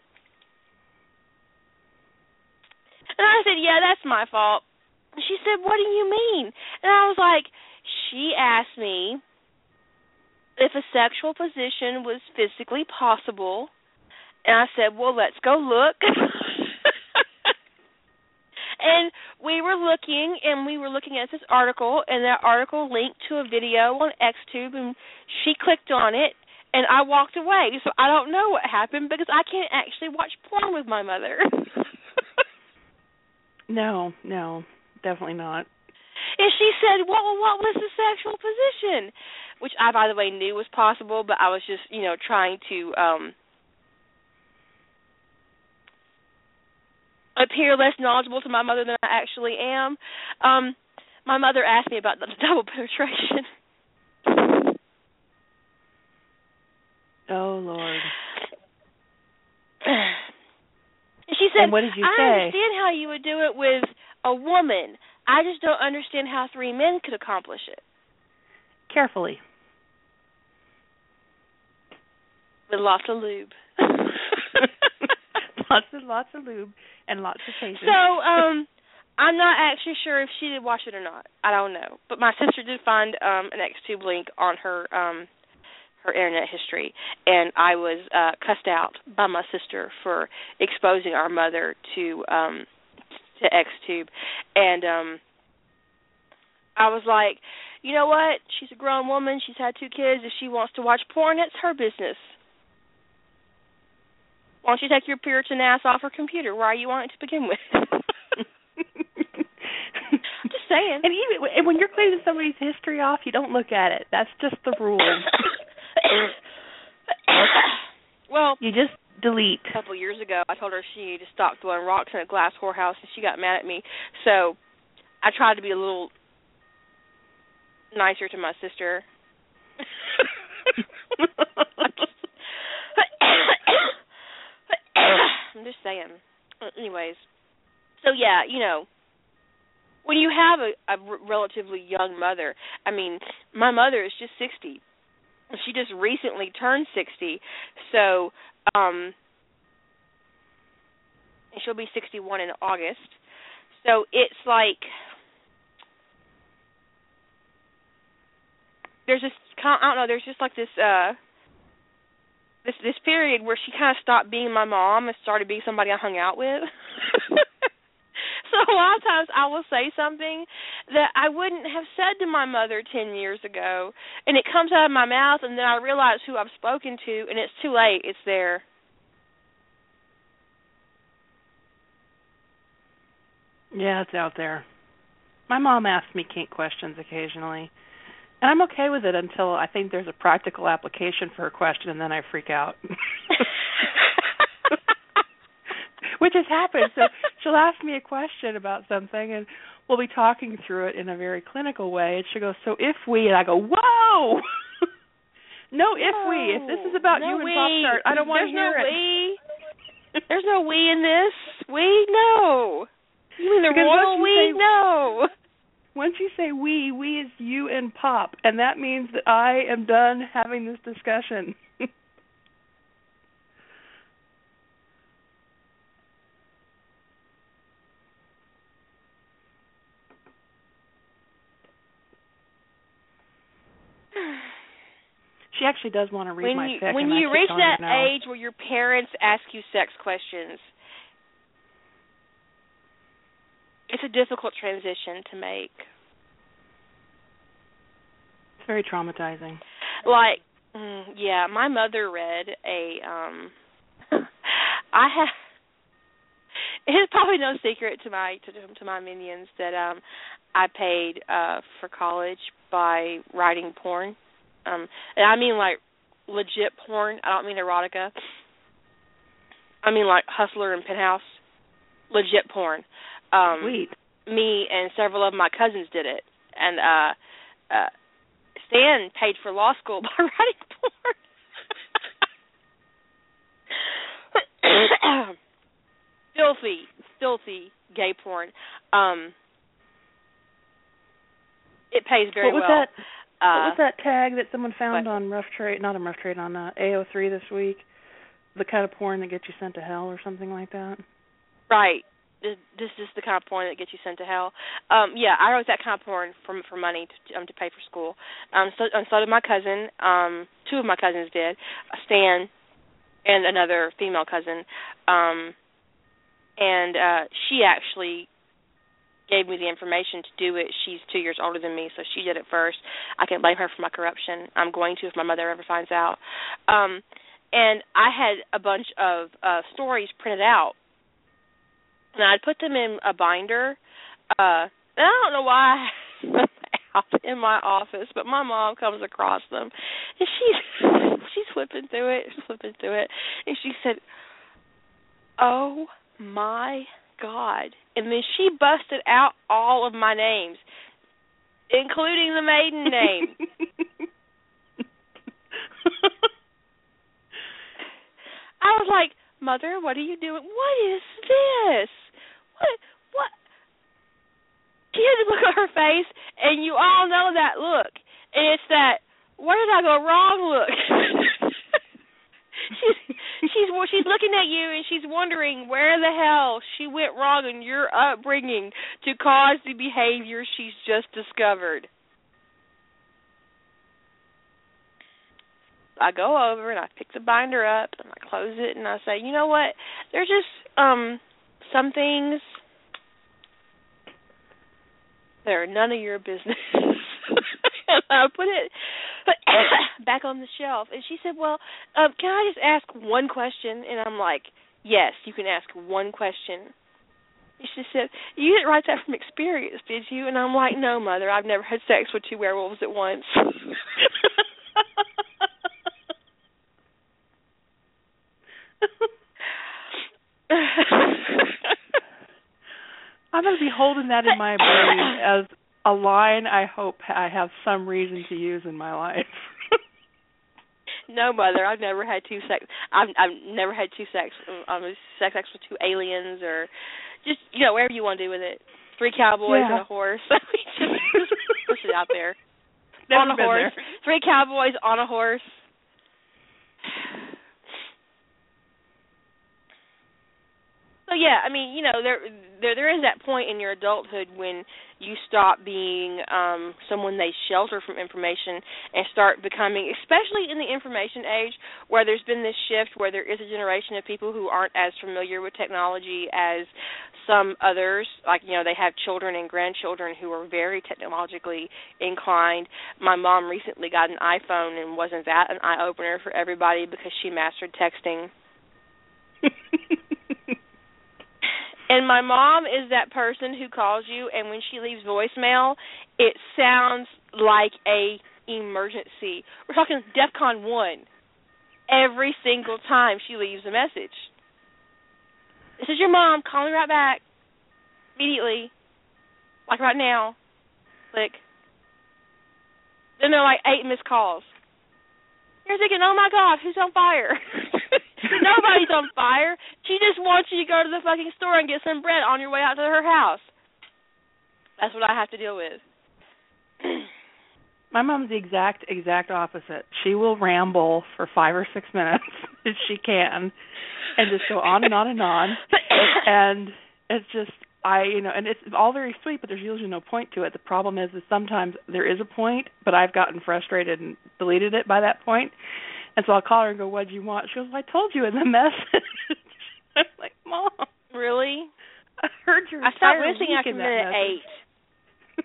S2: And I said, yeah, that's my fault. And she said, what do you mean? And I was like, she asked me if a sexual position was physically possible. And I said, well, let's go look. and we were looking and we were looking at this article and that article linked to a video on xtube and she clicked on it and i walked away. So i don't know what happened because i can't actually watch porn with my mother.
S3: No no definitely not.
S2: And she said well what was the sexual position? Which i by the way knew was possible but i was just you know trying to um appear less knowledgeable to my mother than I actually am. Um, my mother asked me about the double penetration.
S3: Oh Lord.
S2: She said,
S3: and what did you
S2: I
S3: say?
S2: understand how you would do it with a woman. I just don't understand how three men could accomplish it.
S3: Carefully.
S2: With lots of lube.
S3: lots and lots of lube and lots of patience.
S2: So, um, I'm not actually sure if she did watch it or not. I don't know. But my sister did find um an XTube link on her um her internet history and I was uh cussed out by my sister for exposing our mother to um to XTube and um I was like, you know what? She's a grown woman, she's had two kids, if she wants to watch porn, it's her business. Why don't you take your Puritan ass off her computer? Why are you on it to begin with? I'm just saying.
S3: And even and when you're cleaning somebody's history off, you don't look at it. That's just the rule.
S2: well,
S3: you just delete.
S2: A couple years ago, I told her she needed to stop throwing rocks in a glass whorehouse, and she got mad at me. So I tried to be a little nicer to my sister. I'm just saying. Anyways, so yeah, you know, when you have a, relatively young mother, I mean, my mother is just 60. She just recently turned 60. So, um she'll be 61 in August. So it's like there's this I don't know, there's just like this uh this this period where she kind of stopped being my mom and started being somebody I hung out with. so a lot of times I will say something that I wouldn't have said to my mother 10 years ago. And it comes out of my mouth and then I realize who I've spoken to and it's too late. It's there.
S3: Yeah, it's out there. My mom asks me kink questions occasionally. And I'm okay with it until I think there's a practical application for her question and then I freak out. Which has happened. So she'll ask me a question about something and we'll be talking through it in a very clinical way and she'll go, So if we and I go, Whoa No if we. If this is about
S2: no
S3: you and
S2: we.
S3: Pop Tart, I don't want
S2: There's
S3: to hear
S2: no
S3: it.
S2: We. There's no we in this. We no. You mean the
S3: Because
S2: royal we?
S3: say-
S2: No.
S3: Once you say we, we is you and Pop, and that means that I am done having this discussion. she actually does want to read
S2: when
S3: my
S2: you
S3: fic,
S2: when
S3: and
S2: you
S3: keep
S2: reach that
S3: no.
S2: age where your parents ask you sex questions, it's a difficult transition to make.
S3: it's very traumatizing.
S2: Like, mm, yeah, my mother read a um I have it's probably no secret to my to, to my minions that um I paid uh for college by writing porn. Um and I mean like legit porn. I don't mean erotica. I mean like Hustler and Penthouse. Legit porn. Um
S3: Sweet.
S2: me and several of my cousins did it. And uh uh Stan paid for law school by writing porn. filthy, filthy gay porn. Um it pays very
S3: what was
S2: well.
S3: that?
S2: Uh,
S3: what was that tag that someone found
S2: what?
S3: on Rough Trade? Not on Rough Trade on uh, AO3 this week. The kind of porn that gets you sent to hell, or something like that.
S2: Right. This, is the kind of porn that gets you sent to hell. Um, yeah, I wrote that kind of porn for for money to um to pay for school. Um, so and so did my cousin. Um, two of my cousins did. Stan and another female cousin. Um, and uh, she actually gave me the information to do it. She's two years older than me, so she did it first. I can blame her for my corruption. I'm going to if my mother ever finds out. Um, and I had a bunch of uh, stories printed out and I'd put them in a binder. Uh, and I don't know why I have them out in my office, but my mom comes across them, and she's she's flipping through it, flipping through it, and she said, "Oh my God!" And then she busted out all of my names, including the maiden name. I was like, "Mother, what are you doing? What is this? What? What?" She to look at her face, and you all know that look. And it's that where did I go wrong look. she's she's she's looking at you and she's wondering where the hell she went wrong in your upbringing to cause the behavior she's just discovered. I go over and I pick the binder up and I close it and I say, you know what? There's just um some things that are none of your business. and I put it back on the shelf. And she said, Well, um, can I just ask one question? And I'm like, Yes, you can ask one question. And she said, You didn't write that from experience, did you? And I'm like, No, mother, I've never had sex with two werewolves at once.
S3: I'm going to be holding that in my brain as a line I hope I have some reason to use in my life.
S2: no, mother, I've never had two sex. I've I've never had two sex. Um, sex sex with two aliens or just you know whatever you want to do with it. Three cowboys
S3: Yeah.
S2: and a horse. Just push it out there.
S3: Never
S2: on a horse.
S3: there.
S2: Three cowboys on a horse. So yeah, I mean, you know, there there there is that point in your adulthood when you stop being um someone they shelter from information and start becoming especially in the information age where there's been this shift where there is a generation of people who aren't as familiar with technology as some others. Like you know they have children and grandchildren who are very technologically inclined. My mom recently got an iphone and wasn't that an eye opener for everybody because she mastered texting And my mom is that person who calls you and when she leaves voicemail, it sounds like a emergency. We're talking DEFCON 1 every single time she leaves a message. This is your mom calling right back immediately. Like right now. Click. Then there are like eight missed calls. You're thinking, oh my god, who's on fire? Nobody's on fire. She just wants you to go to the fucking store and get some bread on your way out to her house. That's what I have to deal with.
S3: My mom's the exact exact opposite. She will ramble for five or six minutes if she can, and just go on and on and on. and it's just I, you know, and it's all very sweet, but there's usually no point to it. The problem is, is sometimes there is a point, but I've gotten frustrated and deleted it by that point. And so I'll call her and go, "What do you want?" She goes, well, "I told you in the message." I'm like, "Mom,
S2: really?
S3: I heard your
S2: I stopped listening after minute eight.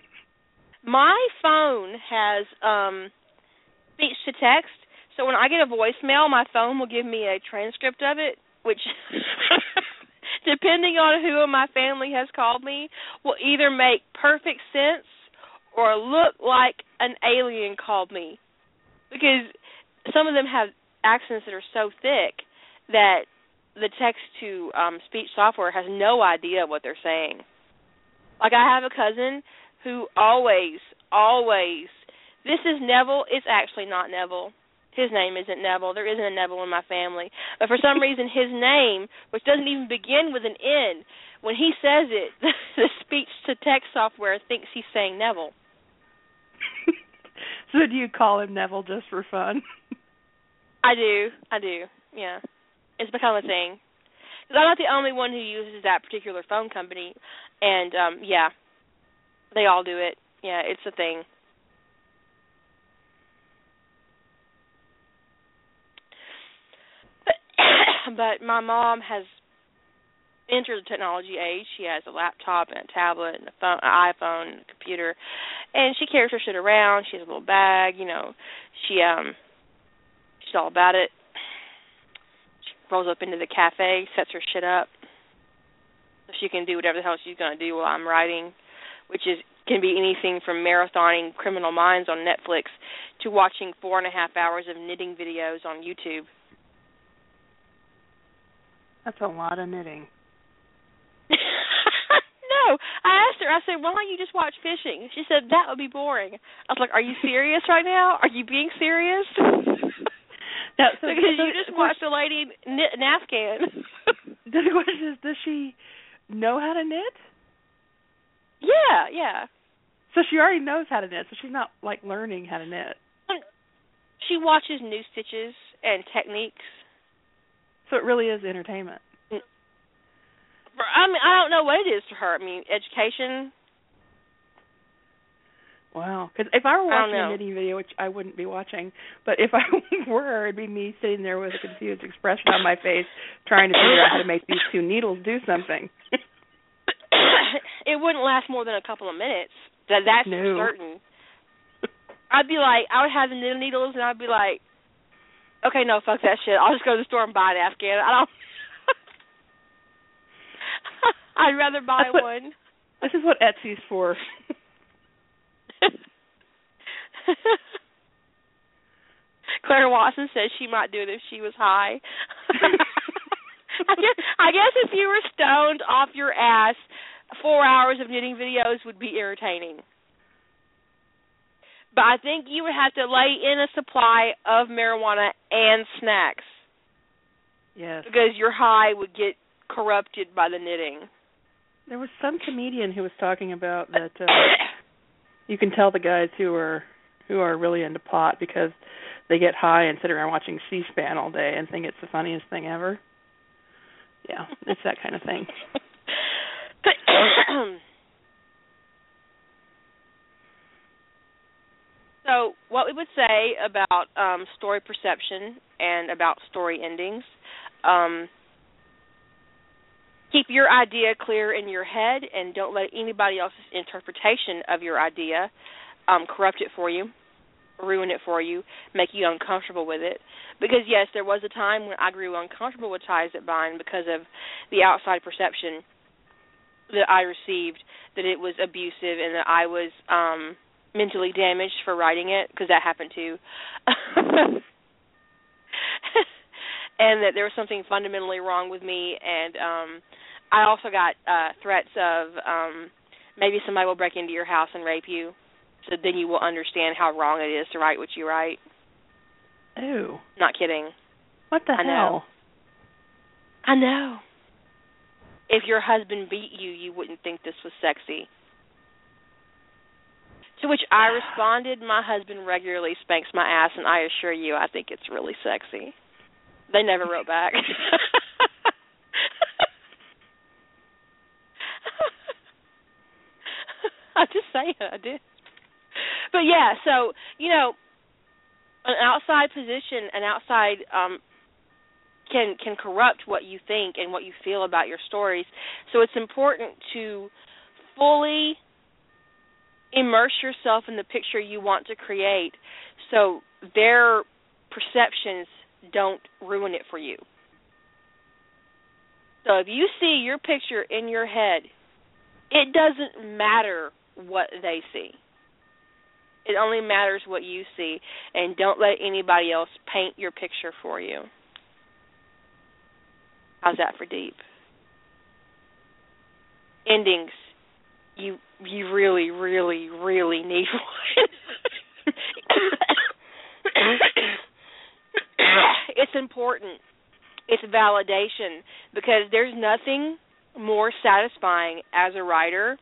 S2: My phone has um speech to text, so when I get a voicemail, my phone will give me a transcript of it, which depending on who in my family has called me, will either make perfect sense or look like an alien called me. Because some of them have accents that are so thick that the text to um speech software has no idea what they're saying. Like I have a cousin who always always this is Neville, it's actually not Neville. His name isn't Neville. There isn't a Neville in my family. But for some reason his name, which doesn't even begin with an N, when he says it, the speech to text software thinks he's saying Neville.
S3: so do you call him Neville just for fun?
S2: I do. I do. Yeah. It's become a thing. Cuz I'm not the only one who uses that particular phone company and um yeah. They all do it. Yeah, it's a thing. but my mom has entered the technology age. She has a laptop and a tablet and a phone, an iPhone, and a computer, and she carries her shit around. She has a little bag, you know. She um She's all about it. She rolls up into the cafe, sets her shit up, so she can do whatever the hell she's gonna do while I'm writing, which is can be anything from marathoning Criminal Minds on Netflix to watching four and a half hours of knitting videos on YouTube.
S3: That's a lot of knitting.
S2: no, I asked her. I said, "Why don't you just watch fishing?" She said that would be boring. I was like, "Are you serious right now? Are you being serious?"
S3: Now, so,
S2: because
S3: so
S2: you just watched a lady knit an Afghan.
S3: the question is, does she know how to knit?
S2: Yeah, yeah.
S3: So she already knows how to knit. So she's not like learning how to knit.
S2: Um, she watches new stitches and techniques.
S3: So it really is entertainment.
S2: I mean, I don't know what it is to her. I mean, education.
S3: Wow. Because if I were watching
S2: I
S3: a knitting video, which I wouldn't be watching, but if I were, it'd be me sitting there with a confused expression on my face, trying to figure out how to make these two needles do something.
S2: it wouldn't last more than a couple of minutes. That that's
S3: no.
S2: certain. I'd be like, I would have the knitting needles, and I'd be like, okay, no, fuck that shit. I'll just go to the store and buy an Afghan. I don't. I'd rather buy
S3: what,
S2: one.
S3: This is what Etsy's for.
S2: Claire Watson says she might do it if she was high. I guess I guess if you were stoned off your ass, four hours of knitting videos would be irritating. But I think you would have to lay in a supply of marijuana and snacks.
S3: Yes.
S2: Because your high would get corrupted by the knitting.
S3: There was some comedian who was talking about that uh, you can tell the guys who are who are really into pot because they get high and sit around watching C-SPAN all day and think it's the funniest thing ever. yeah, it's that kind of thing.
S2: so, what we would say about um, story perception and about story endings. Um, keep your idea clear in your head and don't let anybody else's interpretation of your idea um, corrupt it for you, ruin it for you, make you uncomfortable with it. Because yes, there was a time when I grew uncomfortable with ties that bind because of the outside perception that I received that it was abusive and that I was um mentally damaged for writing it because that happened too. and that there was something fundamentally wrong with me and um I also got uh threats of um maybe somebody will break into your house and rape you. So then you will understand how wrong it is to write what you write.
S3: Ooh.
S2: Not kidding.
S3: What the
S2: I
S3: hell?
S2: know. I know. If your husband beat you, you wouldn't think this was sexy. To which I responded, My husband regularly spanks my ass, and I assure you, I think it's really sexy. They never wrote back. Just saying, I did. But yeah, so, you know, an outside position, an outside um can can corrupt what you think and what you feel about your stories. So it's important to fully immerse yourself in the picture you want to create so their perceptions don't ruin it for you. So if you see your picture in your head, it doesn't matter what they see. It only matters what you see and don't let anybody else paint your picture for you. How's that for deep? Endings. You you really, really, really need one. it's important. It's validation because there's nothing more satisfying as a writer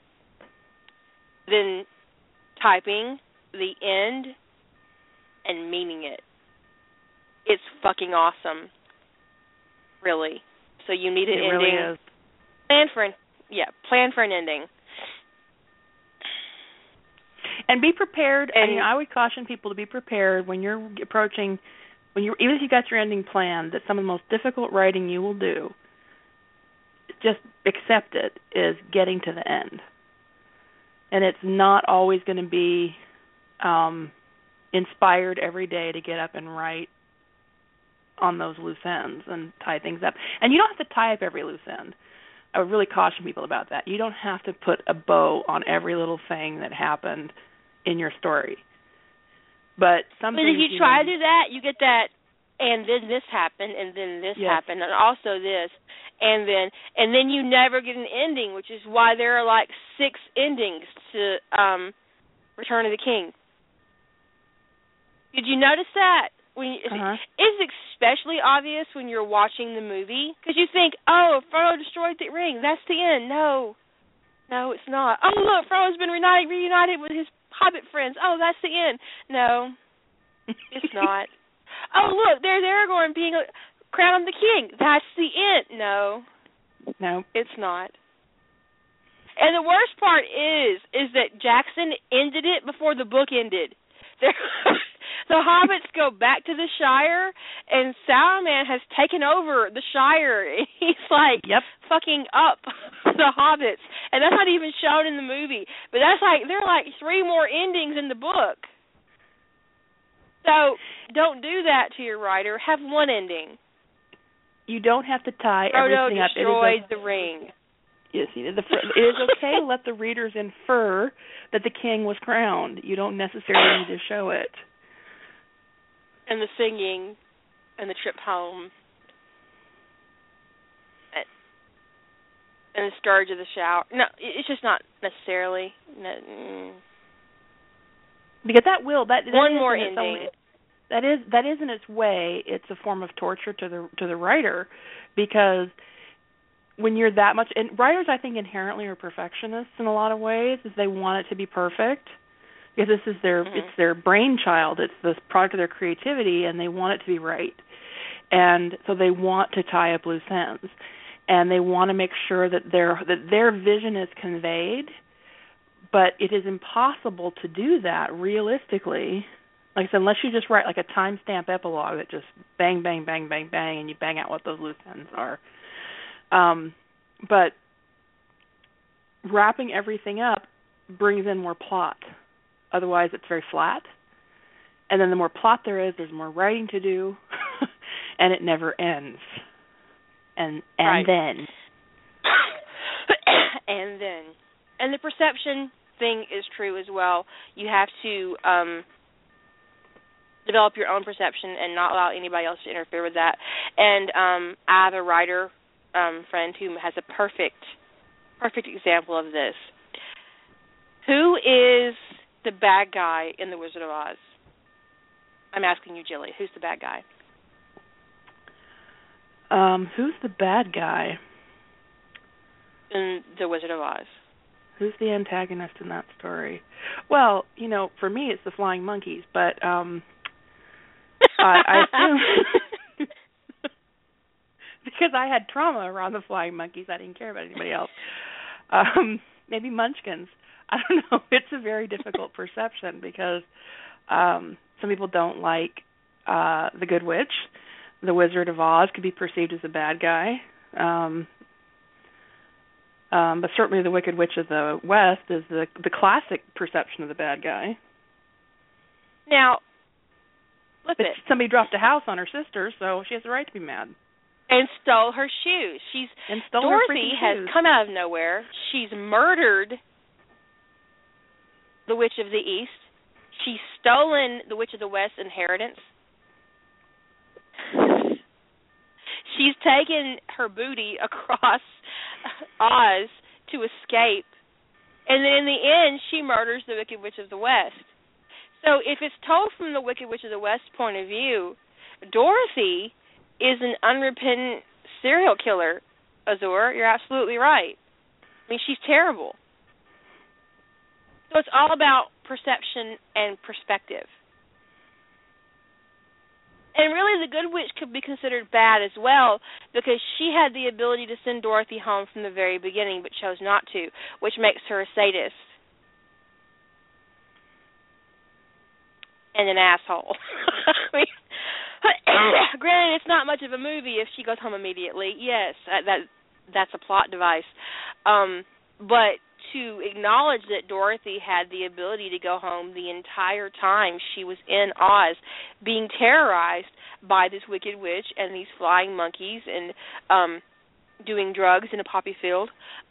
S2: than typing the end and meaning it. It's fucking awesome. Really. So you need an
S3: it
S2: ending.
S3: really is.
S2: Plan for an yeah, plan for an ending.
S3: And be prepared.
S2: And-
S3: I mean, I would caution people to be prepared when you're approaching, when you even if you got your ending planned, that some of the most difficult writing you will do, just accept it, is getting to the end. And it's not always going to be um inspired every day to get up and write on those loose ends and tie things up. And you don't have to tie up every loose end. I would really caution people about that. You don't have to put a bow on every little thing that happened in your story. But some
S2: But if you
S3: you
S2: try to do that, you get that and then this happened and then this
S3: Yes.
S2: happened and also this and then and then you never get an ending, which is why there are like six endings to um Return of the King. Did you notice that? When you,
S3: Uh-huh.
S2: it's especially obvious when you're watching the movie because you think, "Oh, Frodo destroyed the ring. That's the end." No, no, it's not. Oh, look, Frodo's been reunited, reunited with his Hobbit friends. Oh, that's the end. No, it's not. oh, look, there's Aragorn being uh, crowned the king. That's the end. No,
S3: no.
S2: it's not. And the worst part is, is that Jackson ended it before the book ended. There, the hobbits go back to the Shire, and Saruman has taken over the Shire. He's like
S3: Yep.
S2: fucking up the hobbits, and that's not even shown in the movie. But that's like there are like three more endings in the book. So don't do that to your writer. Have one ending.
S3: You don't have to tie
S2: Frodo
S3: everything up. It is
S2: destroyed
S3: a-
S2: the ring.
S3: Yes, the, it is okay to let the readers infer that the king was crowned. You don't necessarily need to show it.
S2: and the singing and the trip home and the scourge of the Shire. No, it's just not necessarily. No, mm.
S3: Because that will that, that
S2: One more ending.
S3: That is that is in its way. It's a form of torture to the to the writer, because when you're that much and writers, I think inherently are perfectionists in a lot of ways, is they want it to be perfect. Because this is their
S2: Mhm.
S3: it's their brainchild, it's the product of their creativity, and they want it to be right, and so they want to tie up loose ends. and they want to make sure that their that their vision is conveyed but it is impossible to do that realistically like I said, unless you just write like a timestamp epilogue that just bang, bang, bang, bang, bang, and you bang out what those loose ends are. Um, but wrapping everything up brings in more plot. Otherwise, it's very flat. And then the more plot there is, there's more writing to do, and it never ends. And and
S2: Right.
S3: then
S2: and then and the perception thing is true as well. You have to um develop your own perception and not allow anybody else to interfere with that. And um I have a writer um friend who has a perfect perfect example of this. Who is the bad guy in The Wizard of Oz? I'm asking you, Jilly. Who's the bad guy?
S3: um who's the bad guy?
S2: in The Wizard of Oz?
S3: Who's the antagonist in that story? Well, you know, for me it's the flying monkeys, but um I, I assume because I had trauma around the flying monkeys, I didn't care about anybody else. Um maybe munchkins. I don't know. It's a very difficult perception because um some people don't like uh the good witch. The Wizard of Oz could be perceived as a bad guy. Um um, but certainly the Wicked Witch of the West is the the classic perception of the bad guy.
S2: now, flip
S3: But
S2: it.
S3: somebody dropped a house on her sister, so she has the right to be mad.
S2: and stole her shoes. She's
S3: And stole
S2: Dorothy has
S3: shoes.
S2: come out of nowhere. She's murdered the Witch of the East. She's stolen the Witch of the West inheritance. She's taken her booty across Oz to escape. And then in the end she murders the Wicked Witch of the West. So if it's told from the Wicked Witch of the West point of view, Dorothy is an unrepentant serial killer, Azor. You're absolutely right. I mean, she's terrible. So it's all about perception and perspective. And really, the Good Witch could be considered bad as well because she had the ability to send Dorothy home from the very beginning but chose not to, which makes her a sadist. And an asshole. Mean, granted, it's not much of a movie if she goes home immediately. Yes, that, that that's a plot device. Um, but to acknowledge that Dorothy had the ability to go home the entire time she was in Oz, being terrorized by this wicked witch and these flying monkeys and um doing drugs in a poppy field,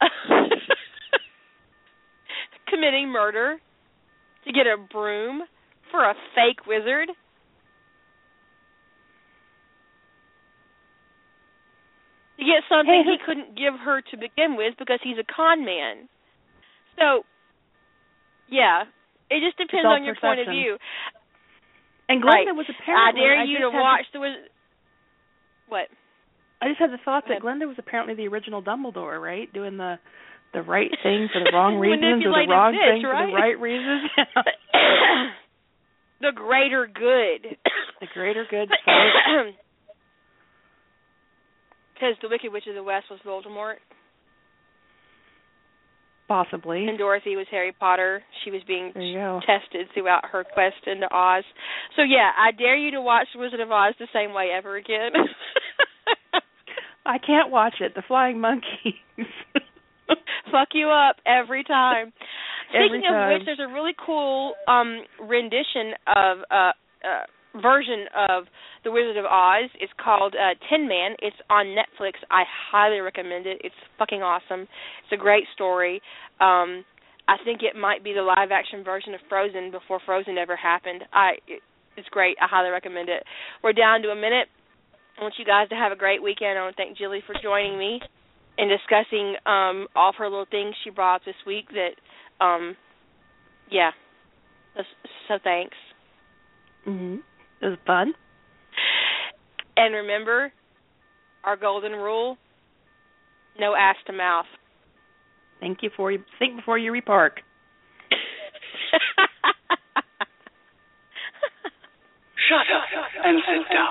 S2: committing murder to get a broom for a fake wizard. To get something he couldn't give her to begin with because he's a con man. So, yeah, it just depends on your point of view.
S3: And
S2: Right.
S3: Glenda was
S2: I
S3: apparently.
S2: dare you
S3: just
S2: to watch the Wiz- what?
S3: I just had the thought that. Glenda was apparently the original Dumbledore, right? Doing the the right thing for the wrong reasons, or the wrong
S2: bitch,
S3: thing for the
S2: right?
S3: right reasons.
S2: the greater good.
S3: the greater good.
S2: Because the Wicked Witch of the West was Voldemort,
S3: Possibly.
S2: and Dorothy was Harry Potter. She was being
S3: There you go.
S2: tested throughout her quest into Oz. So yeah, I dare you to watch Wizard of Oz the same way ever again.
S3: I can't watch it. The flying monkeys.
S2: Fuck you up every time. Speaking of which, there's a really cool um rendition of uh, uh version of The Wizard of Oz. It's called uh Tin Man. It's on Netflix. I highly recommend it. It's fucking awesome. It's a great story. Um I think it might be the live action version of Frozen before Frozen ever happened. I it, it's great. I highly recommend it. We're down to a minute. I want you guys to have a great weekend. I want to thank Jilly for joining me and discussing um all of her little things she brought up this week that um yeah. So, so thanks.
S3: mhm. It was fun.
S2: And remember our golden rule, no ass to mouth.
S3: Thank you for you think before you repark.
S4: Shut up and sit down.